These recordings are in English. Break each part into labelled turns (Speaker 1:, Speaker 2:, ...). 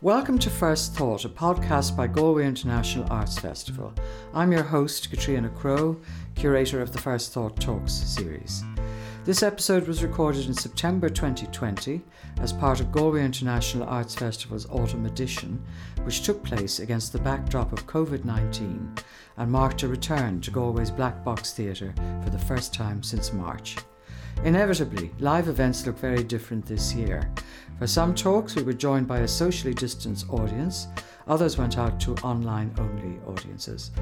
Speaker 1: Welcome to First Thought, a podcast by Galway International Arts Festival. I'm your host, Catriona Crowe, curator of the First Thought Talks series. This episode was recorded in September 2020 as part of Galway International Arts Festival's autumn edition, which took place against the backdrop of COVID 19 and marked a return to Galway's Black Box Theatre for the first time since March. Inevitably, live events look very different this year. For some talks, we were joined by a socially distanced audience, others went out to online only audiences.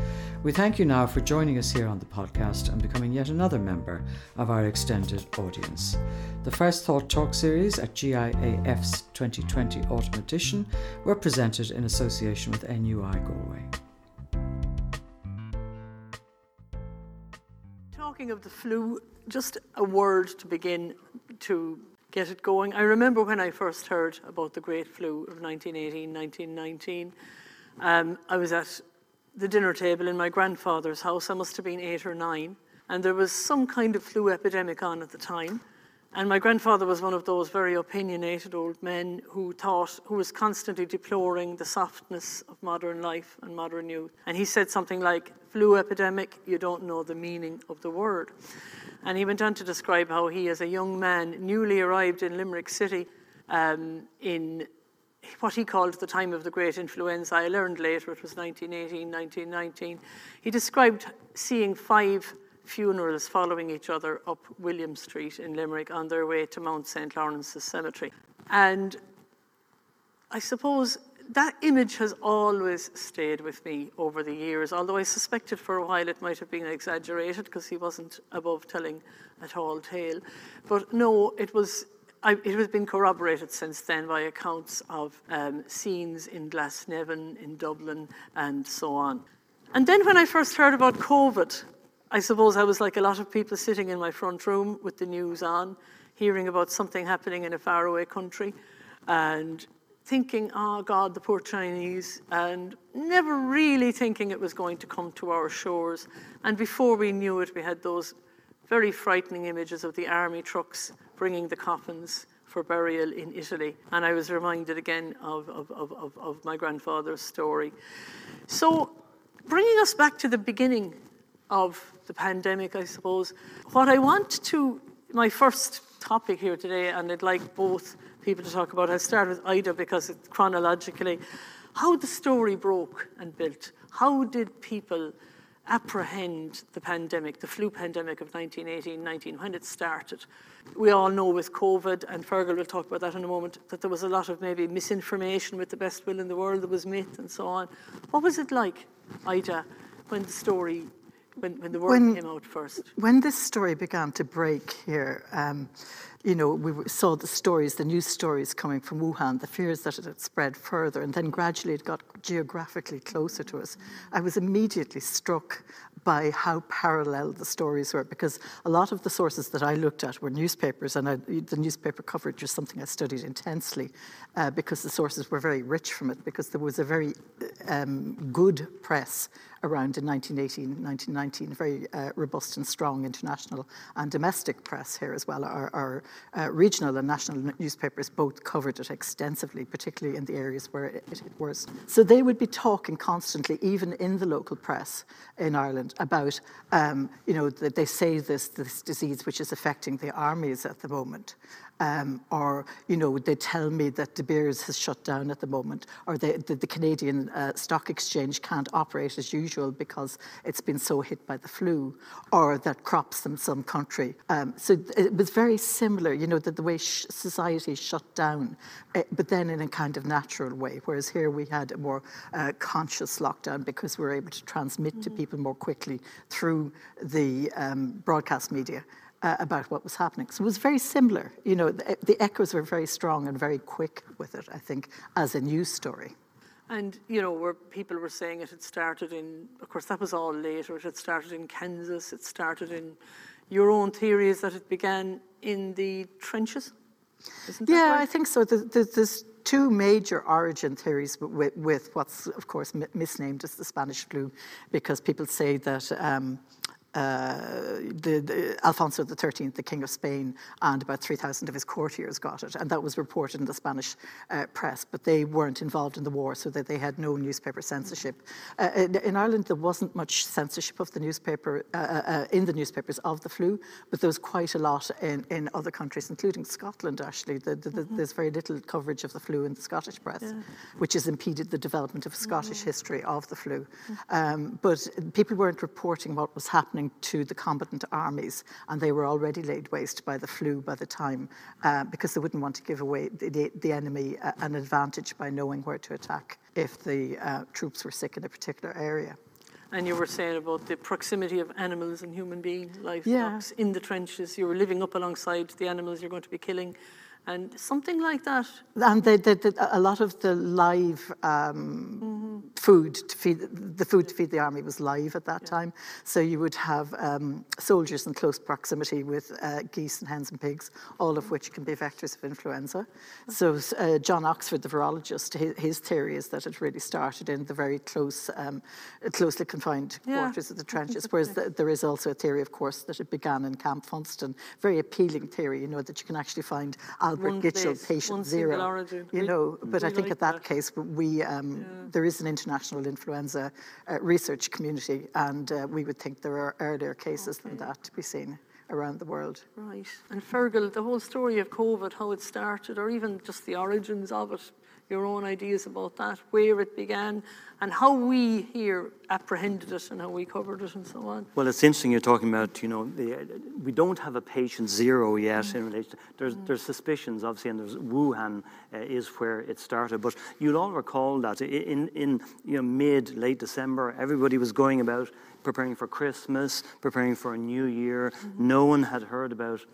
Speaker 1: We thank you now for joining us here on the podcast and becoming yet another member of our extended audience. The First Thought Talk series at GIAF's 2020 Autumn Edition were presented in association with NUI Galway.
Speaker 2: Talking of the flu, just a word to begin to get it going. I remember when I first heard about the Great Flu of 1918, 1919. Um, I was at the dinner table in my grandfather's house. I must have been eight or nine. And there was some kind of flu epidemic on at the time. And my grandfather was one of those very opinionated old men who thought, who was constantly deploring the softness of modern life and modern youth. And he said something like, flu epidemic, you don't know the meaning of the word. And he went on to describe how he, as a young man, newly arrived in Limerick City um, in what he called the time of the great influenza. I learned later it was 1918, 1919. He described seeing five funerals following each other up William Street in Limerick on their way to Mount St. Lawrence's Cemetery. And I suppose that image has always stayed with me over the years, although I suspected for a while it might have been exaggerated because he wasn't above telling a tall tale. But no, it was. I, it has been corroborated since then by accounts of um, scenes in Glasnevin, in Dublin, and so on. And then when I first heard about COVID, I suppose I was like a lot of people sitting in my front room with the news on, hearing about something happening in a faraway country, and thinking, oh God, the poor Chinese, and never really thinking it was going to come to our shores. And before we knew it, we had those very frightening images of the army trucks bringing the coffins for burial in Italy. And I was reminded again of, of, of, of, my grandfather's story. So, bringing us back to the beginning of the pandemic, I suppose, what I want to, my first topic here today, and I'd like both people to talk about. I'll start with Ida because it's chronologically how the story broke and built. How did people apprehend the pandemic, the flu pandemic of 1918 19, when it started? We all know with COVID, and Fergal will talk about that in a moment, that there was a lot of maybe misinformation with the best will in the world, there was myth and so on. What was it like, Ida, when the story when, when the word when, came out first?
Speaker 3: When this story began to break here, um, you know, we saw the stories, the news stories coming from Wuhan, the fears that it had spread further, and then gradually it got geographically closer to us. I was immediately struck by how parallel the stories were, because a lot of the sources that I looked at were newspapers, and I, the newspaper coverage was something I studied intensely, uh, because the sources were very rich from it, because there was a very um, good press around in 1918, 1919, very uh, robust and strong international and domestic press here as well. Our, our uh, regional and national newspapers both covered it extensively, particularly in the areas where it, it worst. So they would be talking constantly, even in the local press in Ireland, about, um, you know, that they say this, this disease which is affecting the armies at the moment um, or you know they tell me that De Beers has shut down at the moment, or the, the, the Canadian uh, Stock Exchange can't operate as usual because it's been so hit by the flu, or that crops in some country. Um, so it was very similar, you know, that the way sh- society shut down, uh, but then in a kind of natural way. Whereas here we had a more uh, conscious lockdown because we were able to transmit mm-hmm. to people more quickly through the um, broadcast media uh, about what was happening. So it was very similar. You know, the, the, echoes were very strong and very quick with it, I think, as a news story.
Speaker 2: And, you know, where people were saying it had started in, of course, that was all later. It had started in Kansas. It started in your own theories that it began in the trenches.
Speaker 3: yeah,
Speaker 2: right?
Speaker 3: I think so. There's two major origin theories with, with what's, of course, misnamed as the Spanish flu, because people say that. Um, the, the Alfonso XIII, the King of Spain, and about 3,000 of his courtiers got it. And that was reported in the Spanish uh, press, but they weren't involved in the war, so that they had no newspaper censorship. Uh, in, in, Ireland, there wasn't much censorship of the newspaper, uh, uh, uh, in the newspapers of the flu, but there was quite a lot in, in other countries, including Scotland, actually. The, the, mm-hmm. There's very little coverage of the flu in the Scottish press, yeah. which has impeded the development of Scottish mm-hmm. history of the flu. Mm-hmm. Um, but people weren't reporting what was happening to the combatant armies, and they were already laid waste by the flu by the time, uh, because they wouldn't want to give away the, the enemy uh, an advantage by knowing where to attack if the uh, troops were sick in a particular area.
Speaker 2: And you were saying about the proximity of animals and human being life yeah. in the trenches. You were living up alongside the animals you're going to be killing and something like that.
Speaker 3: And they, they, they, a lot of the live um, mm-hmm. Food to feed the food to feed the army was live at that yeah. time. So you would have um, soldiers in close proximity with uh, geese and hens and pigs, all of which can be vectors of influenza. So uh, John Oxford, the virologist, his, his, theory is that it really started in the very close, um, closely confined yeah. quarters of the trenches. Whereas the, there is also a theory, of course, that it began in Camp Funston. Very appealing theory, you know, that you can actually find Albert Gitchell, patient zero. You know, but I think like at that, that, case, we um, yeah. there is an international influenza uh, research community, and uh, we would think there are earlier cases okay. than that to be seen around the world.
Speaker 2: Right. And Fergal, the whole story of COVID, how it started, or even just the origins of it, your own ideas about that, where it began, and how we here apprehended it and how we covered it and so on.
Speaker 4: Well, it's interesting you're talking about, you know, the, we don't have a patient zero yet mm. in relation. To, there's, mm. there's suspicions, obviously, and there's Wuhan uh, is where it started. But you'll all recall that in, in you know, mid, late December, everybody was going about preparing for Christmas, preparing for a new year. Mm-hmm. No one had heard about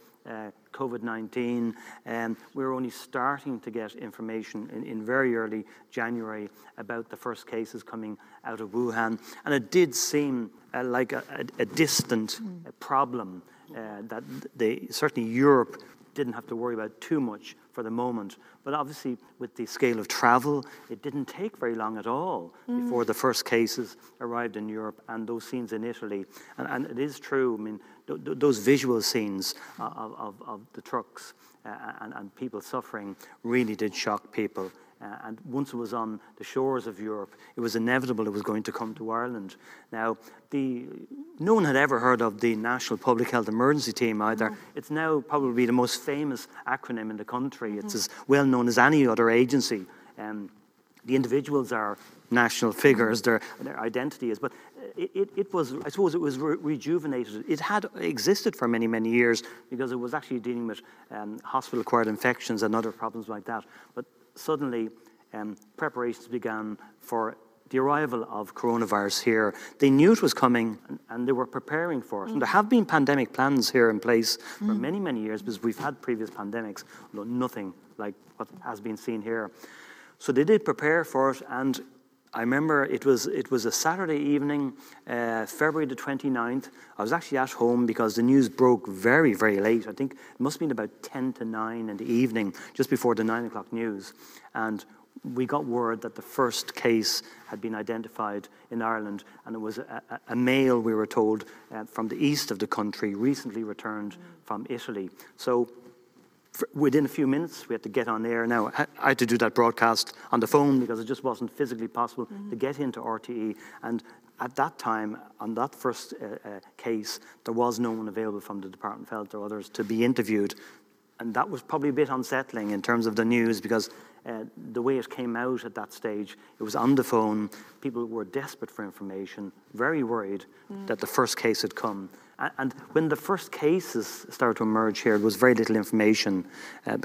Speaker 4: COVID 19. Um, we were only starting to get information in, in, very early January about the first cases coming out of Wuhan. And it did seem uh, like a, a, a distant mm. problem uh, that they, certainly Europe didn't have to worry about too much for the moment. But obviously, with the scale of travel, it didn't take very long at all mm. before the first cases arrived in Europe and those scenes in Italy. And, and it is true, I mean, those visual scenes of, of, of the trucks uh, and, and people suffering really did shock people. Uh, and once it was on the shores of Europe, it was inevitable it was going to come to Ireland. Now, the, no one had ever heard of the National Public Health Emergency Team either. It's now probably the most famous acronym in the country. It's mm. as well known as any other agency. Um, the individuals are national figures, their, their identity is, but it, it, was, I suppose it was re- rejuvenated. It had existed for many, many years because it was actually dealing with um, hospital acquired infections and other problems like that. But suddenly um, preparations began for the arrival of coronavirus here. They knew it was coming and, and they were preparing for it. Mm. And there have been pandemic plans here in place for mm. many, many years because we've had previous pandemics, nothing like what has been seen here. So they did prepare for it, and I remember it was it was a Saturday evening, uh, February the 29th. I was actually at home because the news broke very, very late. I think it must have been about 10 to 9 in the evening, just before the 9 o'clock news. And we got word that the first case had been identified in Ireland, and it was a, a, male, we were told, uh, from the east of the country, recently returned from Italy. So within a few minutes, we had to get on air. Now, I had to do that broadcast on the phone because it just wasn't physically possible mm-hmm. to get into RTE. And at that time, on that first uh, uh, case, there was no one available from the Department of Health or others to be interviewed. And that was probably a bit unsettling in terms of the news because uh, the way it came out at that stage, it was on the phone. People were desperate for information, very worried mm. that the first case had come. And when the first cases started to emerge here, there was very little information. Uh,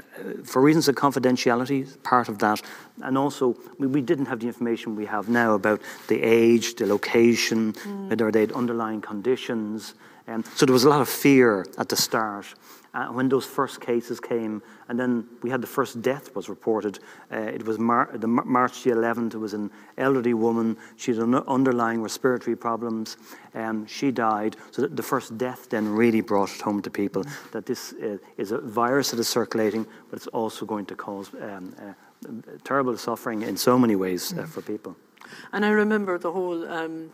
Speaker 4: for reasons of confidentiality, part of that, and also we, we, didn't have the information we have now about the age, the location, mm. whether they had underlying conditions. Um, so there was a lot of fear at the start uh, when those first cases came, and then we had the first death was reported. Uh, it was Mar- the March the 11th. It was an elderly woman. She had underlying respiratory problems. Um, she died. So the first death then really brought it home to people that this uh, is a virus that is circulating, but it's also going to cause um, uh, terrible suffering in so many ways mm-hmm. for people.
Speaker 2: And I remember the whole um,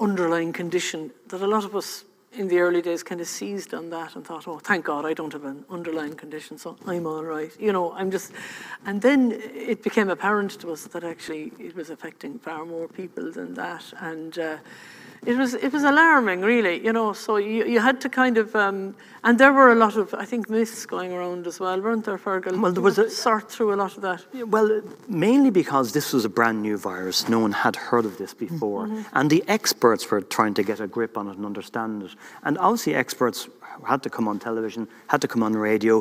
Speaker 2: underlying condition that a lot of us in the early days kind of seized on that and thought, oh, thank God I don't have an underlying condition, so I'm all right. You know, I'm just, and then it became apparent to us that actually it was affecting far more people than that. And uh, it was it was alarming, really. You know, so you, you had to kind of, um, and there were a lot of I think myths going around as well, weren't there, Fergal?
Speaker 4: Well, there was a
Speaker 2: sort through a lot of that.
Speaker 4: Well, mainly because this was a brand new virus. No one had heard of this before. Mm-hmm. And the experts were trying to get a grip on it and understand it. And obviously, experts had to come on television, had to come on radio,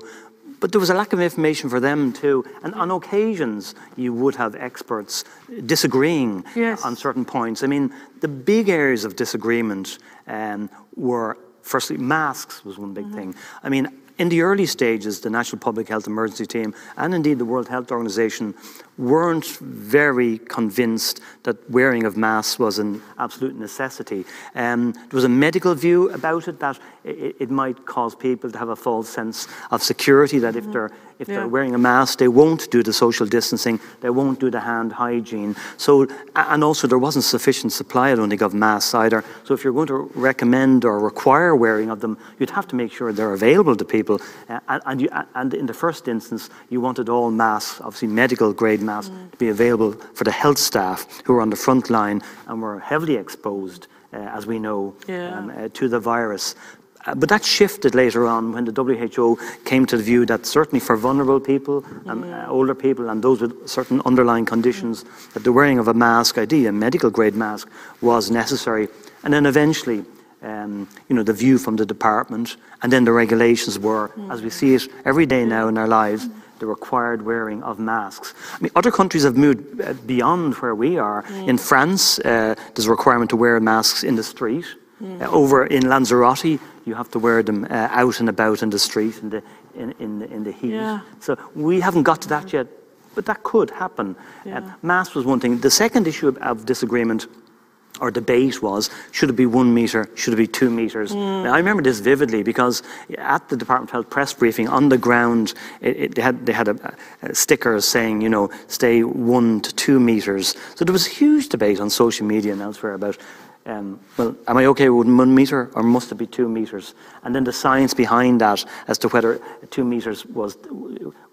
Speaker 4: but there was a lack of information for them too. And on occasions, you would have experts disagreeing
Speaker 2: yes.
Speaker 4: on certain points. I mean, the big areas of disagreement um, were firstly, masks was one big mm-hmm. thing. I mean, in the early stages, the National Public Health Emergency Team and indeed the World Health Organization weren't very convinced that wearing of masks was an absolute necessity. Um, there was a medical view about it that it, it, might cause people to have a false sense of security that mm-hmm. if they're if yeah. they're wearing a mask, they won't do the social distancing, they won't do the hand hygiene. So, and also there wasn't sufficient supply, I don't think, of masks either. So, if you're going to recommend or require wearing of them, you'd have to make sure they're available to people. Uh, and, and, you, and in the first instance, you wanted all masks, obviously medical grade masks, mm. to be available for the health staff who are on the front line and were heavily exposed. Uh, as we know,
Speaker 2: yeah.
Speaker 4: um, uh, to the virus. Uh, but that shifted later on when the WHO came to the view that certainly for vulnerable people, um, uh, older people, and those with certain underlying conditions, that the wearing of a mask, ID, a medical grade mask, was necessary. And then eventually, um, you know, the view from the department, and then the regulations were, mm. as we see it every day now in our lives, the required wearing of masks. I mean, other countries have moved uh, beyond where we are. Mm. In France, uh, there's a requirement to wear masks in the street. Mm. Uh, over in Lanzarote, you have to wear them uh, out and about in the street in the, in, in, in the heat.
Speaker 2: Yeah.
Speaker 4: So we haven't got to that yet, but that could happen. Yeah. Uh, mass was one thing. The second issue of, of, disagreement or debate was should it be one metre, should it be two metres? Mm. I remember this vividly because at the Department of Health press briefing on the ground, it, it, they had, they had a, a stickers saying, you know, stay one to two metres. So there was a huge debate on social media and elsewhere about um, well, am I okay with one metre or must it be two metres? And then the science behind that as to whether two metres was,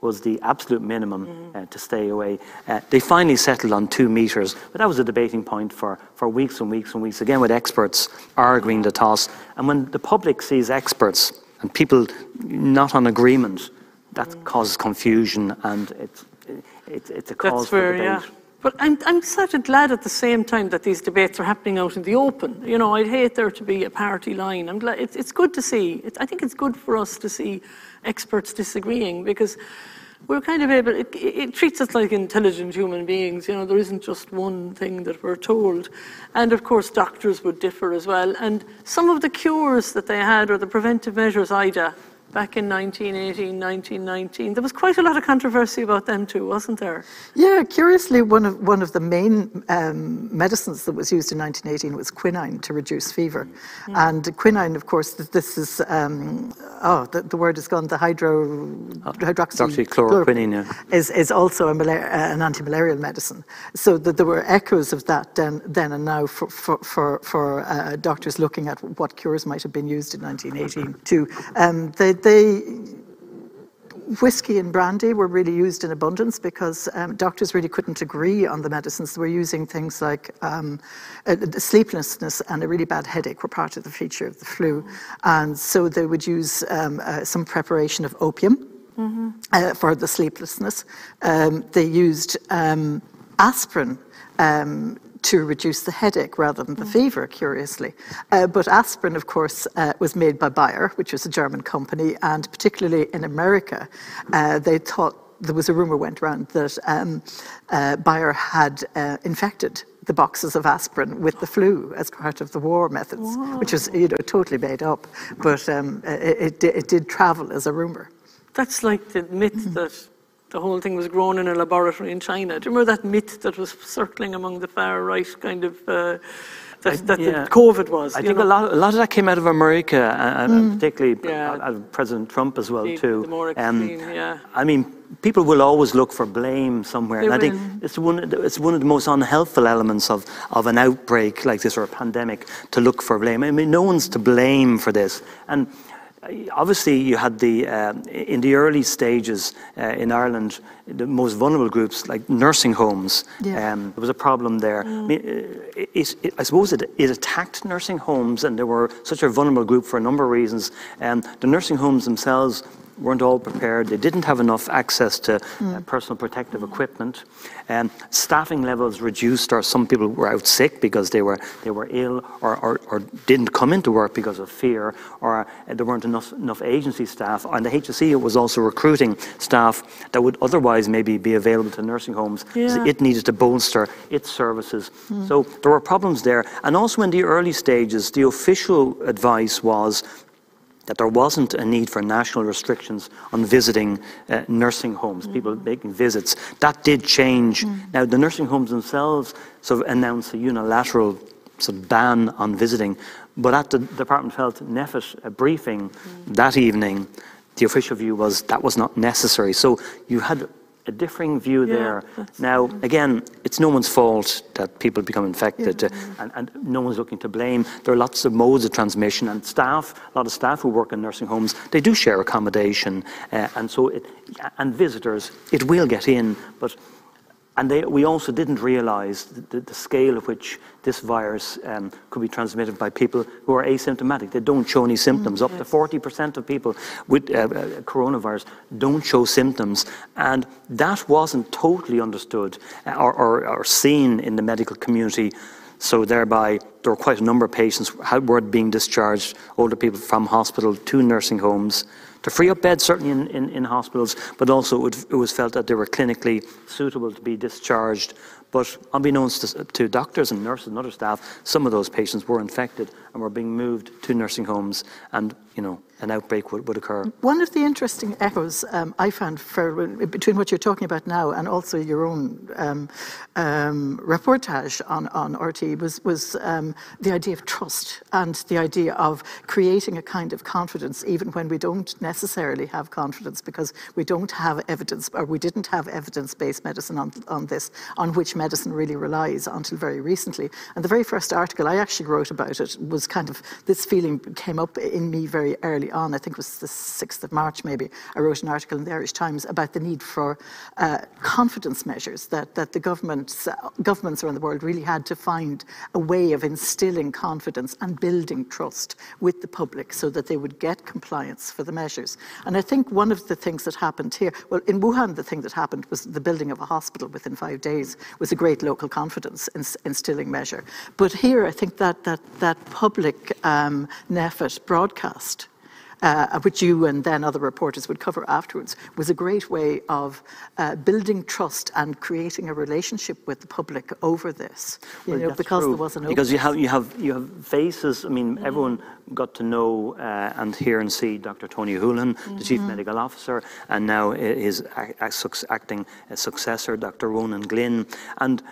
Speaker 4: was the absolute minimum mm-hmm. uh, to stay away. Uh, they finally settled on two metres, but that was a debating point for, for weeks and weeks and weeks, again with experts arguing the toss. And when the public sees experts and people not on agreement, that mm-hmm. causes confusion and it's, it's, it's a cause
Speaker 2: That's for
Speaker 4: debate.
Speaker 2: Yeah. But I'm, I'm sort of glad at the same time that these debates are happening out in the open. You know, I'd hate there to be a party line. I'm glad, it's, it's good to see. It's, I think it's good for us to see experts disagreeing because we're kind of able, it, it, treats us like intelligent human beings. You know, there isn't just one thing that we're told. And of course, doctors would differ as well. And some of the cures that they had or the preventive measures, Ida, back in 1918, 1919. There was quite a lot of controversy about them too, wasn't there?
Speaker 3: Yeah, curiously, one of, one of the main um, medicines that was used in 1918 was quinine to reduce fever. Mm. And quinine, of course, this is, um, oh, the, the, word is gone, the hydro,
Speaker 4: hydroxychloroquine yeah.
Speaker 3: is, is also a malar- uh, an anti-malarial medicine. So that there were echoes of that then, then and now for, for, for, for uh, doctors looking at what cures might have been used in 1918 too. Um, they, they whiskey and brandy were really used in abundance because um, doctors really couldn't agree on the medicines. They were using things like um, uh, sleeplessness and a really bad headache were part of the feature of the flu. And so they would use um, uh, some preparation of opium mm-hmm. uh, for the sleeplessness. Um, they used um, aspirin um, to reduce the headache rather than the mm. fever, curiously. Uh, but aspirin, of course, uh, was made by Bayer, which was a German company, and particularly in America, uh, they thought there was a rumor went around that um, uh, Bayer had uh, infected the boxes of aspirin with the flu as part of the war methods, Whoa. which was you know totally made up, but um, it, it, it, did travel as a rumor.
Speaker 2: That's like the myth mm-hmm. that the whole thing was grown in a laboratory in China. Do you remember that myth that was circling among the far right kind of uh, that, that
Speaker 4: yeah.
Speaker 2: the COVID was.
Speaker 4: I think
Speaker 2: know.
Speaker 4: a lot, a lot of that came out of America, and, and particularly
Speaker 2: Yeah.
Speaker 4: out of President Trump as well
Speaker 2: The-
Speaker 4: too.
Speaker 2: the more
Speaker 4: Um,
Speaker 2: extreme, yeah.
Speaker 4: I mean, people will always look for blame somewhere,
Speaker 2: They
Speaker 4: and I think it's one, of the- it's one of the most unhelpful elements of, of an outbreak like this or a pandemic to look for blame. I mean, no one's to blame for this, and uh, obviously you had the um, in the early stages uh, in Ireland, the most vulnerable groups like nursing homes.
Speaker 3: Yeah.
Speaker 4: Um, there was a problem there. I, mean, uh, it, it, I suppose it, it attacked nursing homes, and they were such a vulnerable group for a number of reasons. Um, the nursing homes themselves weren't all prepared. They didn't have enough access to uh, personal protective equipment. Um, staffing levels reduced, or some people were out sick because they were they were ill, or, or, or didn't come into work because of fear, or uh, there weren't enough enough agency staff. And the HSE was also recruiting staff that would otherwise maybe be available to nursing homes.
Speaker 2: Yeah.
Speaker 4: It needed to bolster its services. So there were problems there. And also in the early stages, the official advice was that there wasn't a need for national restrictions on visiting uh, nursing homes, people making visits. That did change. Now, the nursing homes themselves sort of announced a unilateral sort of ban on visiting, but at the Department of Health NPHET uh, briefing that evening, the official view was that was not necessary. So you had a differing view
Speaker 2: Yeah,
Speaker 4: there. Now, again, it's no one's fault that people become infected, uh, and, and no one's looking to blame. There are lots of modes of transmission, and staff, a lot of staff who work in nursing homes, they do share accommodation, uh, and so it, and visitors, it will get in, but. And they, we also didn't realise the, the scale of which this virus um, could be transmitted by people who are asymptomatic. They don't show any symptoms. Up to 40% of people with uh, uh, coronavirus don't show symptoms. And that wasn't totally understood uh, or, or, or seen in the medical community. So thereby, there were quite a number of patients who were being discharged, older people from hospital to nursing homes to free up beds, certainly in, in, in hospitals, but also it, it was felt that they were clinically suitable to be discharged. But unbeknownst to, to doctors and nurses and other staff, some of those patients were infected and were being moved to nursing homes, and you know an outbreak would, would occur.
Speaker 3: One of the interesting echoes um, I found for, between what you're talking about now and also your own um, um, reportage on, on RTE was, was um, the idea of trust and the idea of creating a kind of confidence, even when we don't necessarily have confidence because we don't have evidence or we didn't have evidence based medicine on, on this, on which medicine really relies until very recently. And the very first article I actually wrote about it was kind of this feeling came up in me very early on. I think it was the 6th of March, maybe. I wrote an article in the Irish Times about the need for uh, confidence measures that, that the governments, uh, governments around the world really had to find a way of instilling confidence and building trust with the public so that they would get compliance for the measures. And I think one of the things that happened here, well, in Wuhan, the thing that happened was the building of a hospital within five days was a great local confidence ins- instilling measure. But here, I think that that, that public um, NPHET broadcast uh, which you and then other reporters would cover afterwards, was a great way of uh, building trust and creating a relationship with the public over this. You
Speaker 4: Well,
Speaker 3: know, because
Speaker 4: true,
Speaker 3: there was an
Speaker 4: because you have you have you have faces. I mean, everyone got to know uh, and hear and see Dr. Tony Holohan, the chief medical officer, and now his ac- ac- acting uh, successor, Dr. Ronan Glynn, and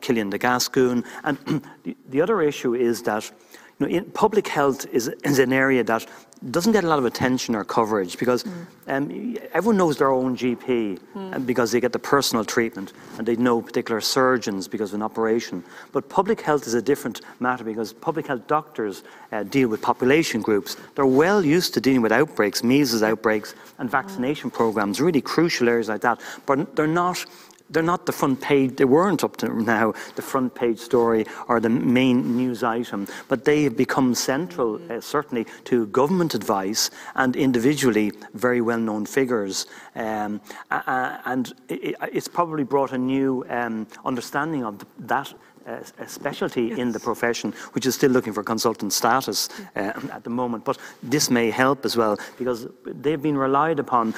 Speaker 4: Cillian De Gascun. And the other issue is that you know, in, public health is, is an area that doesn't get a lot of attention or coverage because um, everyone knows their own GP uh, because they get the personal treatment and they know particular surgeons because of an operation. But public health is a different matter because public health doctors uh, deal with population groups. They're well used to dealing with outbreaks, measles outbreaks, and vaccination programs, really crucial areas like that. But they're not they're not the front page, they weren't up to now the front page story or the main news item, but they have become central, uh, certainly, to government advice and individually very well known figures. Um, and it, it's probably brought a new um, understanding of that. Uh, a specialty in the profession, which is still looking for consultant status uh, at the moment. But this may help as well because they've been relied upon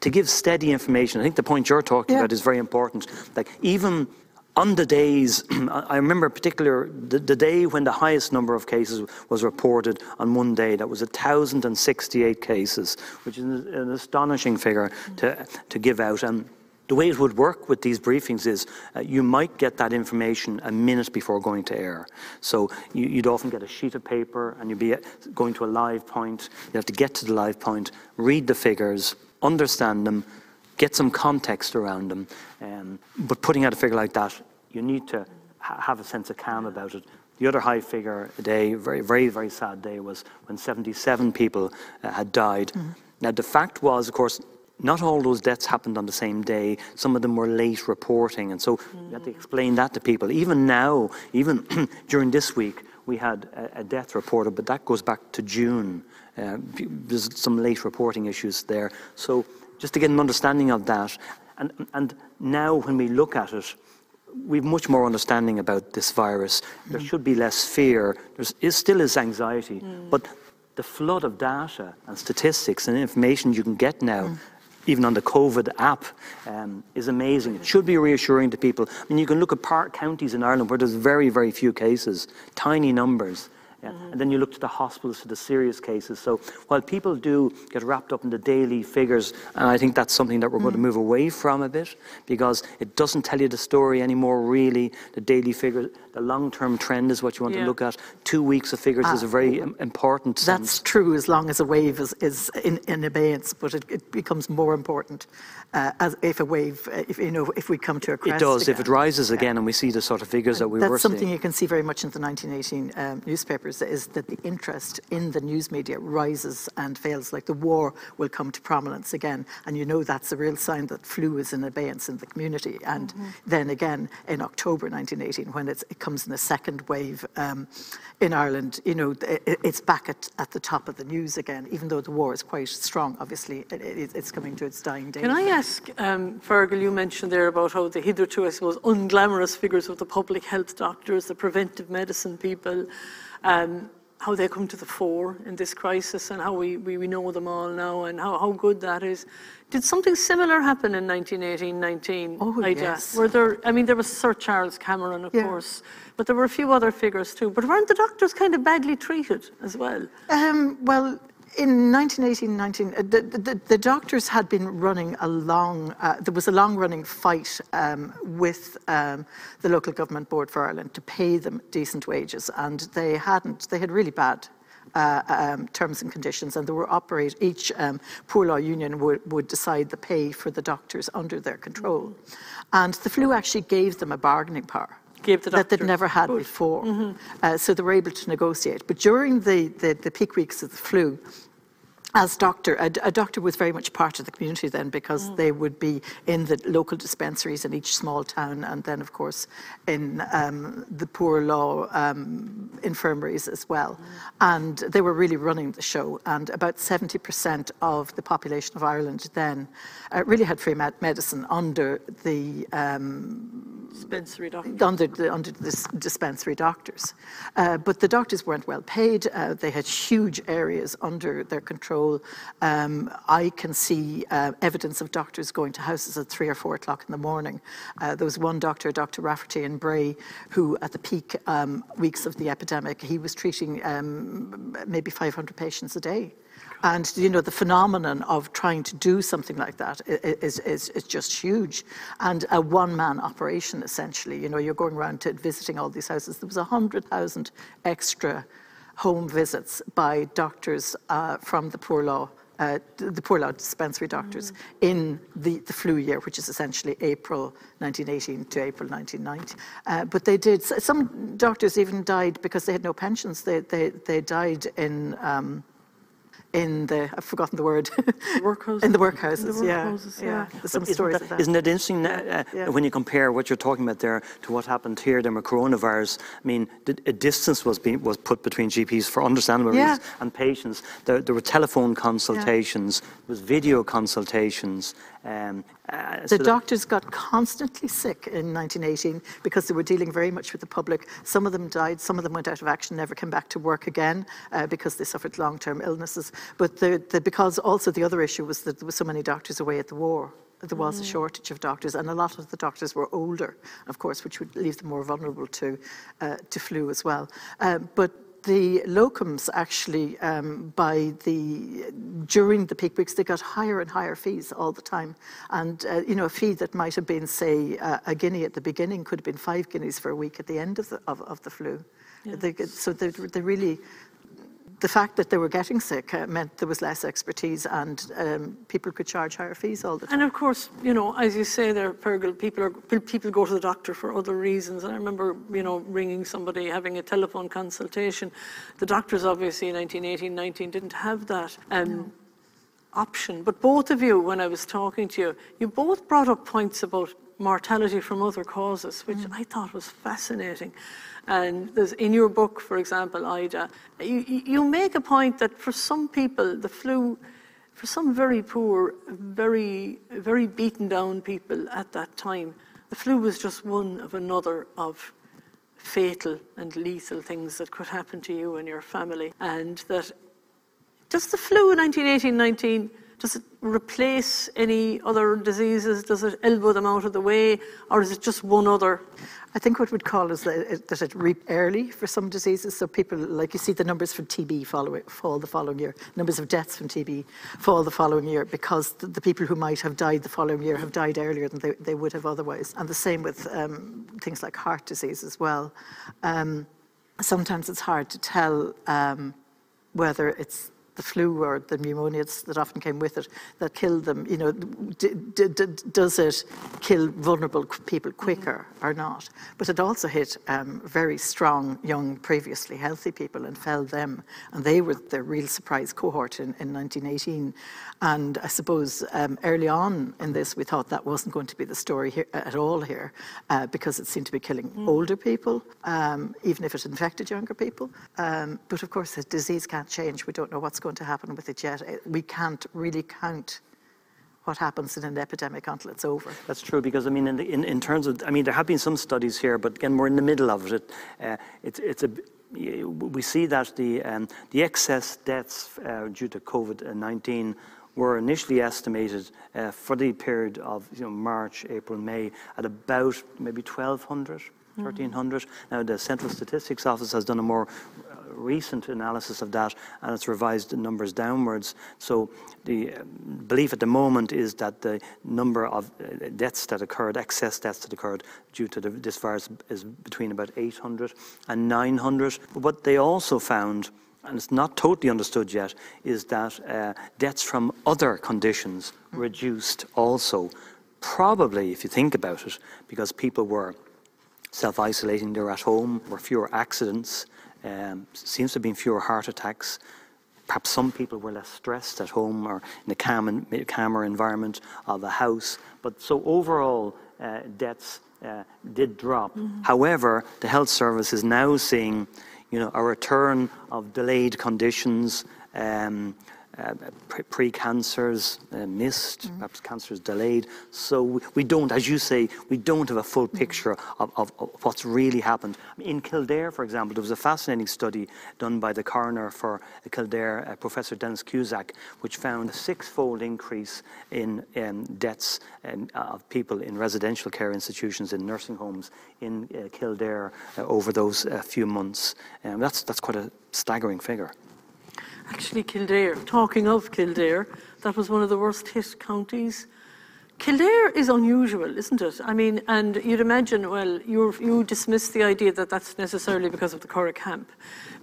Speaker 4: to give steady information. I think the point you're talking
Speaker 3: Yeah.
Speaker 4: about is very important. Like even on the days, I remember particular the, the day when the highest number of cases was reported on one day. That was 1,068 cases, which is an, an astonishing figure to to give out. And the way it would work with these briefings is uh, you might get that information a minute before going to air. So you, would often get a sheet of paper and you'd be uh, going to a live point. You have to get to the live point, read the figures, understand them, get some context around them. Um, but putting out a figure like that, you need to ha- have a sense of calm about it. The other high figure a day, very, very, very sad day, was when 77 people uh, had died. Mm-hmm. Now, the fact was, of course, not all those deaths happened on the same day. Some of them were late reporting, and so mm. you have to explain that to people. Even now, even during this week, we had a, a, death reported, but that goes back to June. Uh, there's some late reporting issues there. So just to get an understanding of that, and, and now when we look at it, we've much more understanding about this virus. There mm. should be less fear. There still is anxiety, mm. but the flood of data and statistics and information you can get now mm even on the COVID app, um, is amazing. It should be reassuring to people. I mean, you can look at part counties in Ireland where there's very, very few cases, tiny numbers. Yeah. Mm-hmm. And then you look to the hospitals for the serious cases. So while people do get wrapped up in the daily figures, and I think that's something that we're mm-hmm. going to move away from a bit because it doesn't tell you the story anymore, really. The daily figures, the long term trend is what you want yeah. to look at. Two weeks of figures is a very ah, important
Speaker 3: That's
Speaker 4: sense.
Speaker 3: true as long as a wave is, is in, in abeyance, but it, it becomes more important uh, as if a wave, uh, if, you know, if we come to a crest.
Speaker 4: It does.
Speaker 3: Again.
Speaker 4: If it rises again yeah. and we see the sort of figures
Speaker 3: and
Speaker 4: that we
Speaker 3: that's
Speaker 4: were
Speaker 3: something
Speaker 4: seeing.
Speaker 3: you can see very much in the 1918 um, newspapers is that the interest in the news media rises and fails. Like the war will come to prominence again, and you know that's a real sign that flu is in abeyance in the community. And mm-hmm. then again in October 1918, when it comes in a second wave um, in Ireland, you know it, it's back at, at the top of the news again, even though the war is quite strong. Obviously, it, it, it's coming to its dying day.
Speaker 2: Can I ask, um, Fergal, you mentioned there about how the hitherto, I suppose, unglamorous figures of the public health doctors, the preventive medicine people. Um, how they come to the fore in this crisis and how we, we, we know them all now and how, how good that is. Did something similar happen in 1918 19?
Speaker 3: Oh, Ida? yes.
Speaker 2: Were there, I mean, there was Sir Charles Cameron, of yeah. course, but there were a few other figures too. But weren't the doctors kind of badly treated as well?
Speaker 3: Um, well, in 1918, 19, uh, the, the, the, doctors had been running a long, uh, there was a long running fight um, with um, the local government board for Ireland to pay them decent wages, and they hadn't, they had really bad uh, um, terms and conditions, and they were operate. Each um, poor law union would, would, decide the pay for the doctors under their control, and the flu actually gave them a bargaining power.
Speaker 2: The
Speaker 3: that they'd never had before. Mm-hmm. Uh, so they were able to negotiate. But during the, the, the peak weeks of the flu, as doctor, a, a, doctor was very much part of the community then because mm. they would be in the local dispensaries in each small town and then, of course, in um, the poor law um, infirmaries as well. Mm. And they were really running the show. And about 70% of the population of Ireland then uh, really had free med- medicine under the um,
Speaker 2: dispensary doctors.
Speaker 3: Under the, under the dispensary doctors. Uh, but the doctors weren't well paid. Uh, they had huge areas under their control. Um, I can see uh, evidence of doctors going to houses at three or four o'clock in the morning. Uh, there was one doctor, Dr. Rafferty in Bray, who at the peak um, weeks of the epidemic, he was treating um, maybe 500 patients a day. And you know the phenomenon of trying to do something like that is, is, is just huge, and a one-man operation essentially. You know, you're going around to visiting all these houses. There was hundred thousand extra home visits by doctors uh, from the poor law. Uh, the poor law dispensary doctors mm. in the, the flu year, which is essentially April 1918 to April 1990. Uh, but they did, some doctors even died because they had no pensions. They, they, they died in um, in the I've forgotten the word
Speaker 2: workhouses
Speaker 3: in the workhouses,
Speaker 2: in the workhouses
Speaker 3: yeah, yeah. There's some
Speaker 4: isn't
Speaker 3: stories
Speaker 4: that,
Speaker 3: of that.
Speaker 4: Isn't it interesting uh, yeah. when you compare what you're talking about there to what happened here, then with coronavirus? I mean, a distance was being, was put between GPs for understandable
Speaker 3: yeah.
Speaker 4: reasons and patients. There, there were telephone consultations, there was video consultations. Um,
Speaker 3: uh, the so doctors got constantly sick in 1918 because they were dealing very much with the public. Some of them died, some of them went out of action, never came back to work again uh, because they suffered long term illnesses. But the, the, because also the other issue was that there were so many doctors away at the war. There was mm. a shortage of doctors, and a lot of the doctors were older, of course, which would leave them more vulnerable to, uh, to flu as well. Uh, but the locums actually, um, by the during the peak weeks, they got higher and higher fees all the time. And uh, you know, a fee that might have been, say, uh, a guinea at the beginning could have been five guineas for a week at the end of the of, of the flu. They, so they, they really the fact that they were getting sick uh, meant there was less expertise and um, people could charge higher fees all the time.
Speaker 2: And of course, you know, as you say there, Fergal, people are people go to the doctor for other reasons. And I remember, you know, ringing somebody, having a telephone consultation. The doctors obviously in 1918, 19 didn't have that. Um, no. Option, but both of you, when I was talking to you, you both brought up points about mortality from other causes, which mm. I thought was fascinating. And there's in your book, for example, Ida, you, you make a point that for some people, the flu, for some very poor, very, very beaten down people at that time, the flu was just one of another of fatal and lethal things that could happen to you and your family. And that just the flu in 1918 19 does it replace any other diseases? Does it elbow them out of the way? Or is it just one other?
Speaker 3: I think what we'd call is that, it reap early for some diseases. So people, like you see the numbers for TB follow, fall the following year, numbers of deaths from TB fall the following year because the, the people who might have died the following year have died earlier than they, they would have otherwise. And the same with um, things like heart disease as well. Um, sometimes it's hard to tell um, whether it's the flu or the pneumonias that often came with it that killed them, you know, does it kill vulnerable people quicker or not? But it also hit um, very strong, young, previously healthy people and fell them. And they were the real surprise cohort in, in 1918. And I suppose um, early on in this, we thought that wasn't going to be the story here, at all here, uh, because it seemed to be killing mm. older people, um, even if it infected younger people. Um, but of course, the disease can't change. We don't know what's going to happen with it yet. We can't really count what happens in an epidemic until it's over.
Speaker 4: That's true because I mean, in, the, in, in terms of, I mean, there have been some studies here, but again, we're in the middle of it. Uh, it's, it's a, we see that the um, the excess deaths uh, due to COVID nineteen were initially estimated uh, for the period of you know, March, April, May at about maybe 1,200. 1300. Mm-hmm. Now, the Central Statistics Office has done a more recent analysis of that, and it's revised the numbers downwards. So the uh, belief at the moment is that the number of uh, deaths that occurred, excess deaths that occurred due to the, this virus, is between about 800 and 900. But what they also found and it's not totally understood yet, is that uh, deaths from other conditions reduced also. Probably, if you think about it, because people were self isolating, they were at home, were fewer accidents, um, seems to have been fewer heart attacks. Perhaps some people were less stressed at home or in a calm, calmer environment of a house. But so overall, uh, deaths uh, did drop. Mm-hmm. However, the health service is now seeing, you know, a return of delayed conditions. Um, uh, pre-cancers uh, missed, mm. perhaps cancers delayed. So we, we, don't, as you say, we don't have a full mm. picture of, of, of, what's really happened. In Kildare, for example, there was a fascinating study done by the coroner for Kildare, uh, Professor Denis Cusack, which found a six-fold increase in um, deaths uh, of people in residential care institutions, in nursing homes in uh, Kildare uh, over those few months. Um, that's, that's quite a staggering figure.
Speaker 2: Actually, Kildare, talking of Kildare, that was one of the worst hit counties. Kildare is unusual, isn't it? I mean, and you'd imagine, well, you you dismiss the idea that that's necessarily because of the Curragh camp,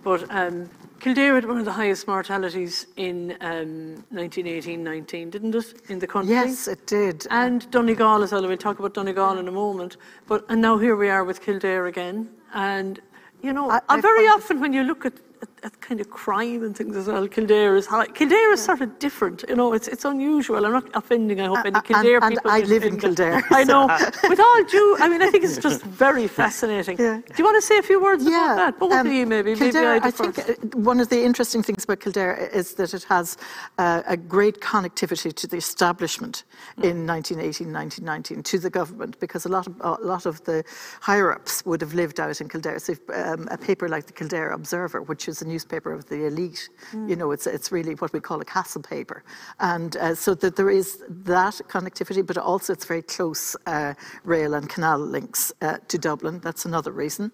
Speaker 2: but um, Kildare had one of the highest mortalities in um, 1918-19, didn't it, in the country?
Speaker 3: Yes, it did.
Speaker 2: And Donegal as well. We'll talk about Donegal in a moment. But and now here we are with Kildare again, and you know, I, very often when you look at at kind of crime and things as well. Kildare is high. Kildare is sort of different, you know. It's it's unusual. I'm not offending. I hope any Kildare
Speaker 3: and,
Speaker 2: people.
Speaker 3: And I live in Kildare.
Speaker 2: I know. With all due, I mean, I think it's just very fascinating. Yeah. Do you want to say a few words
Speaker 3: yeah.
Speaker 2: about that? Both um, of you, maybe.
Speaker 3: Kildare,
Speaker 2: maybe I,
Speaker 3: I think uh, one of the interesting things about Kildare is that it has uh, a great connectivity to the establishment mm. in 1918, 1919, to the government, because a lot of a lot of the higher ups would have lived out in Kildare. So, if, um, a paper like the Kildare Observer, which is a newspaper of the elite. You know, it's it's really what we call a castle paper, and uh, so that there is that connectivity, but also it's very close uh, rail and canal links uh, to Dublin. That's another reason.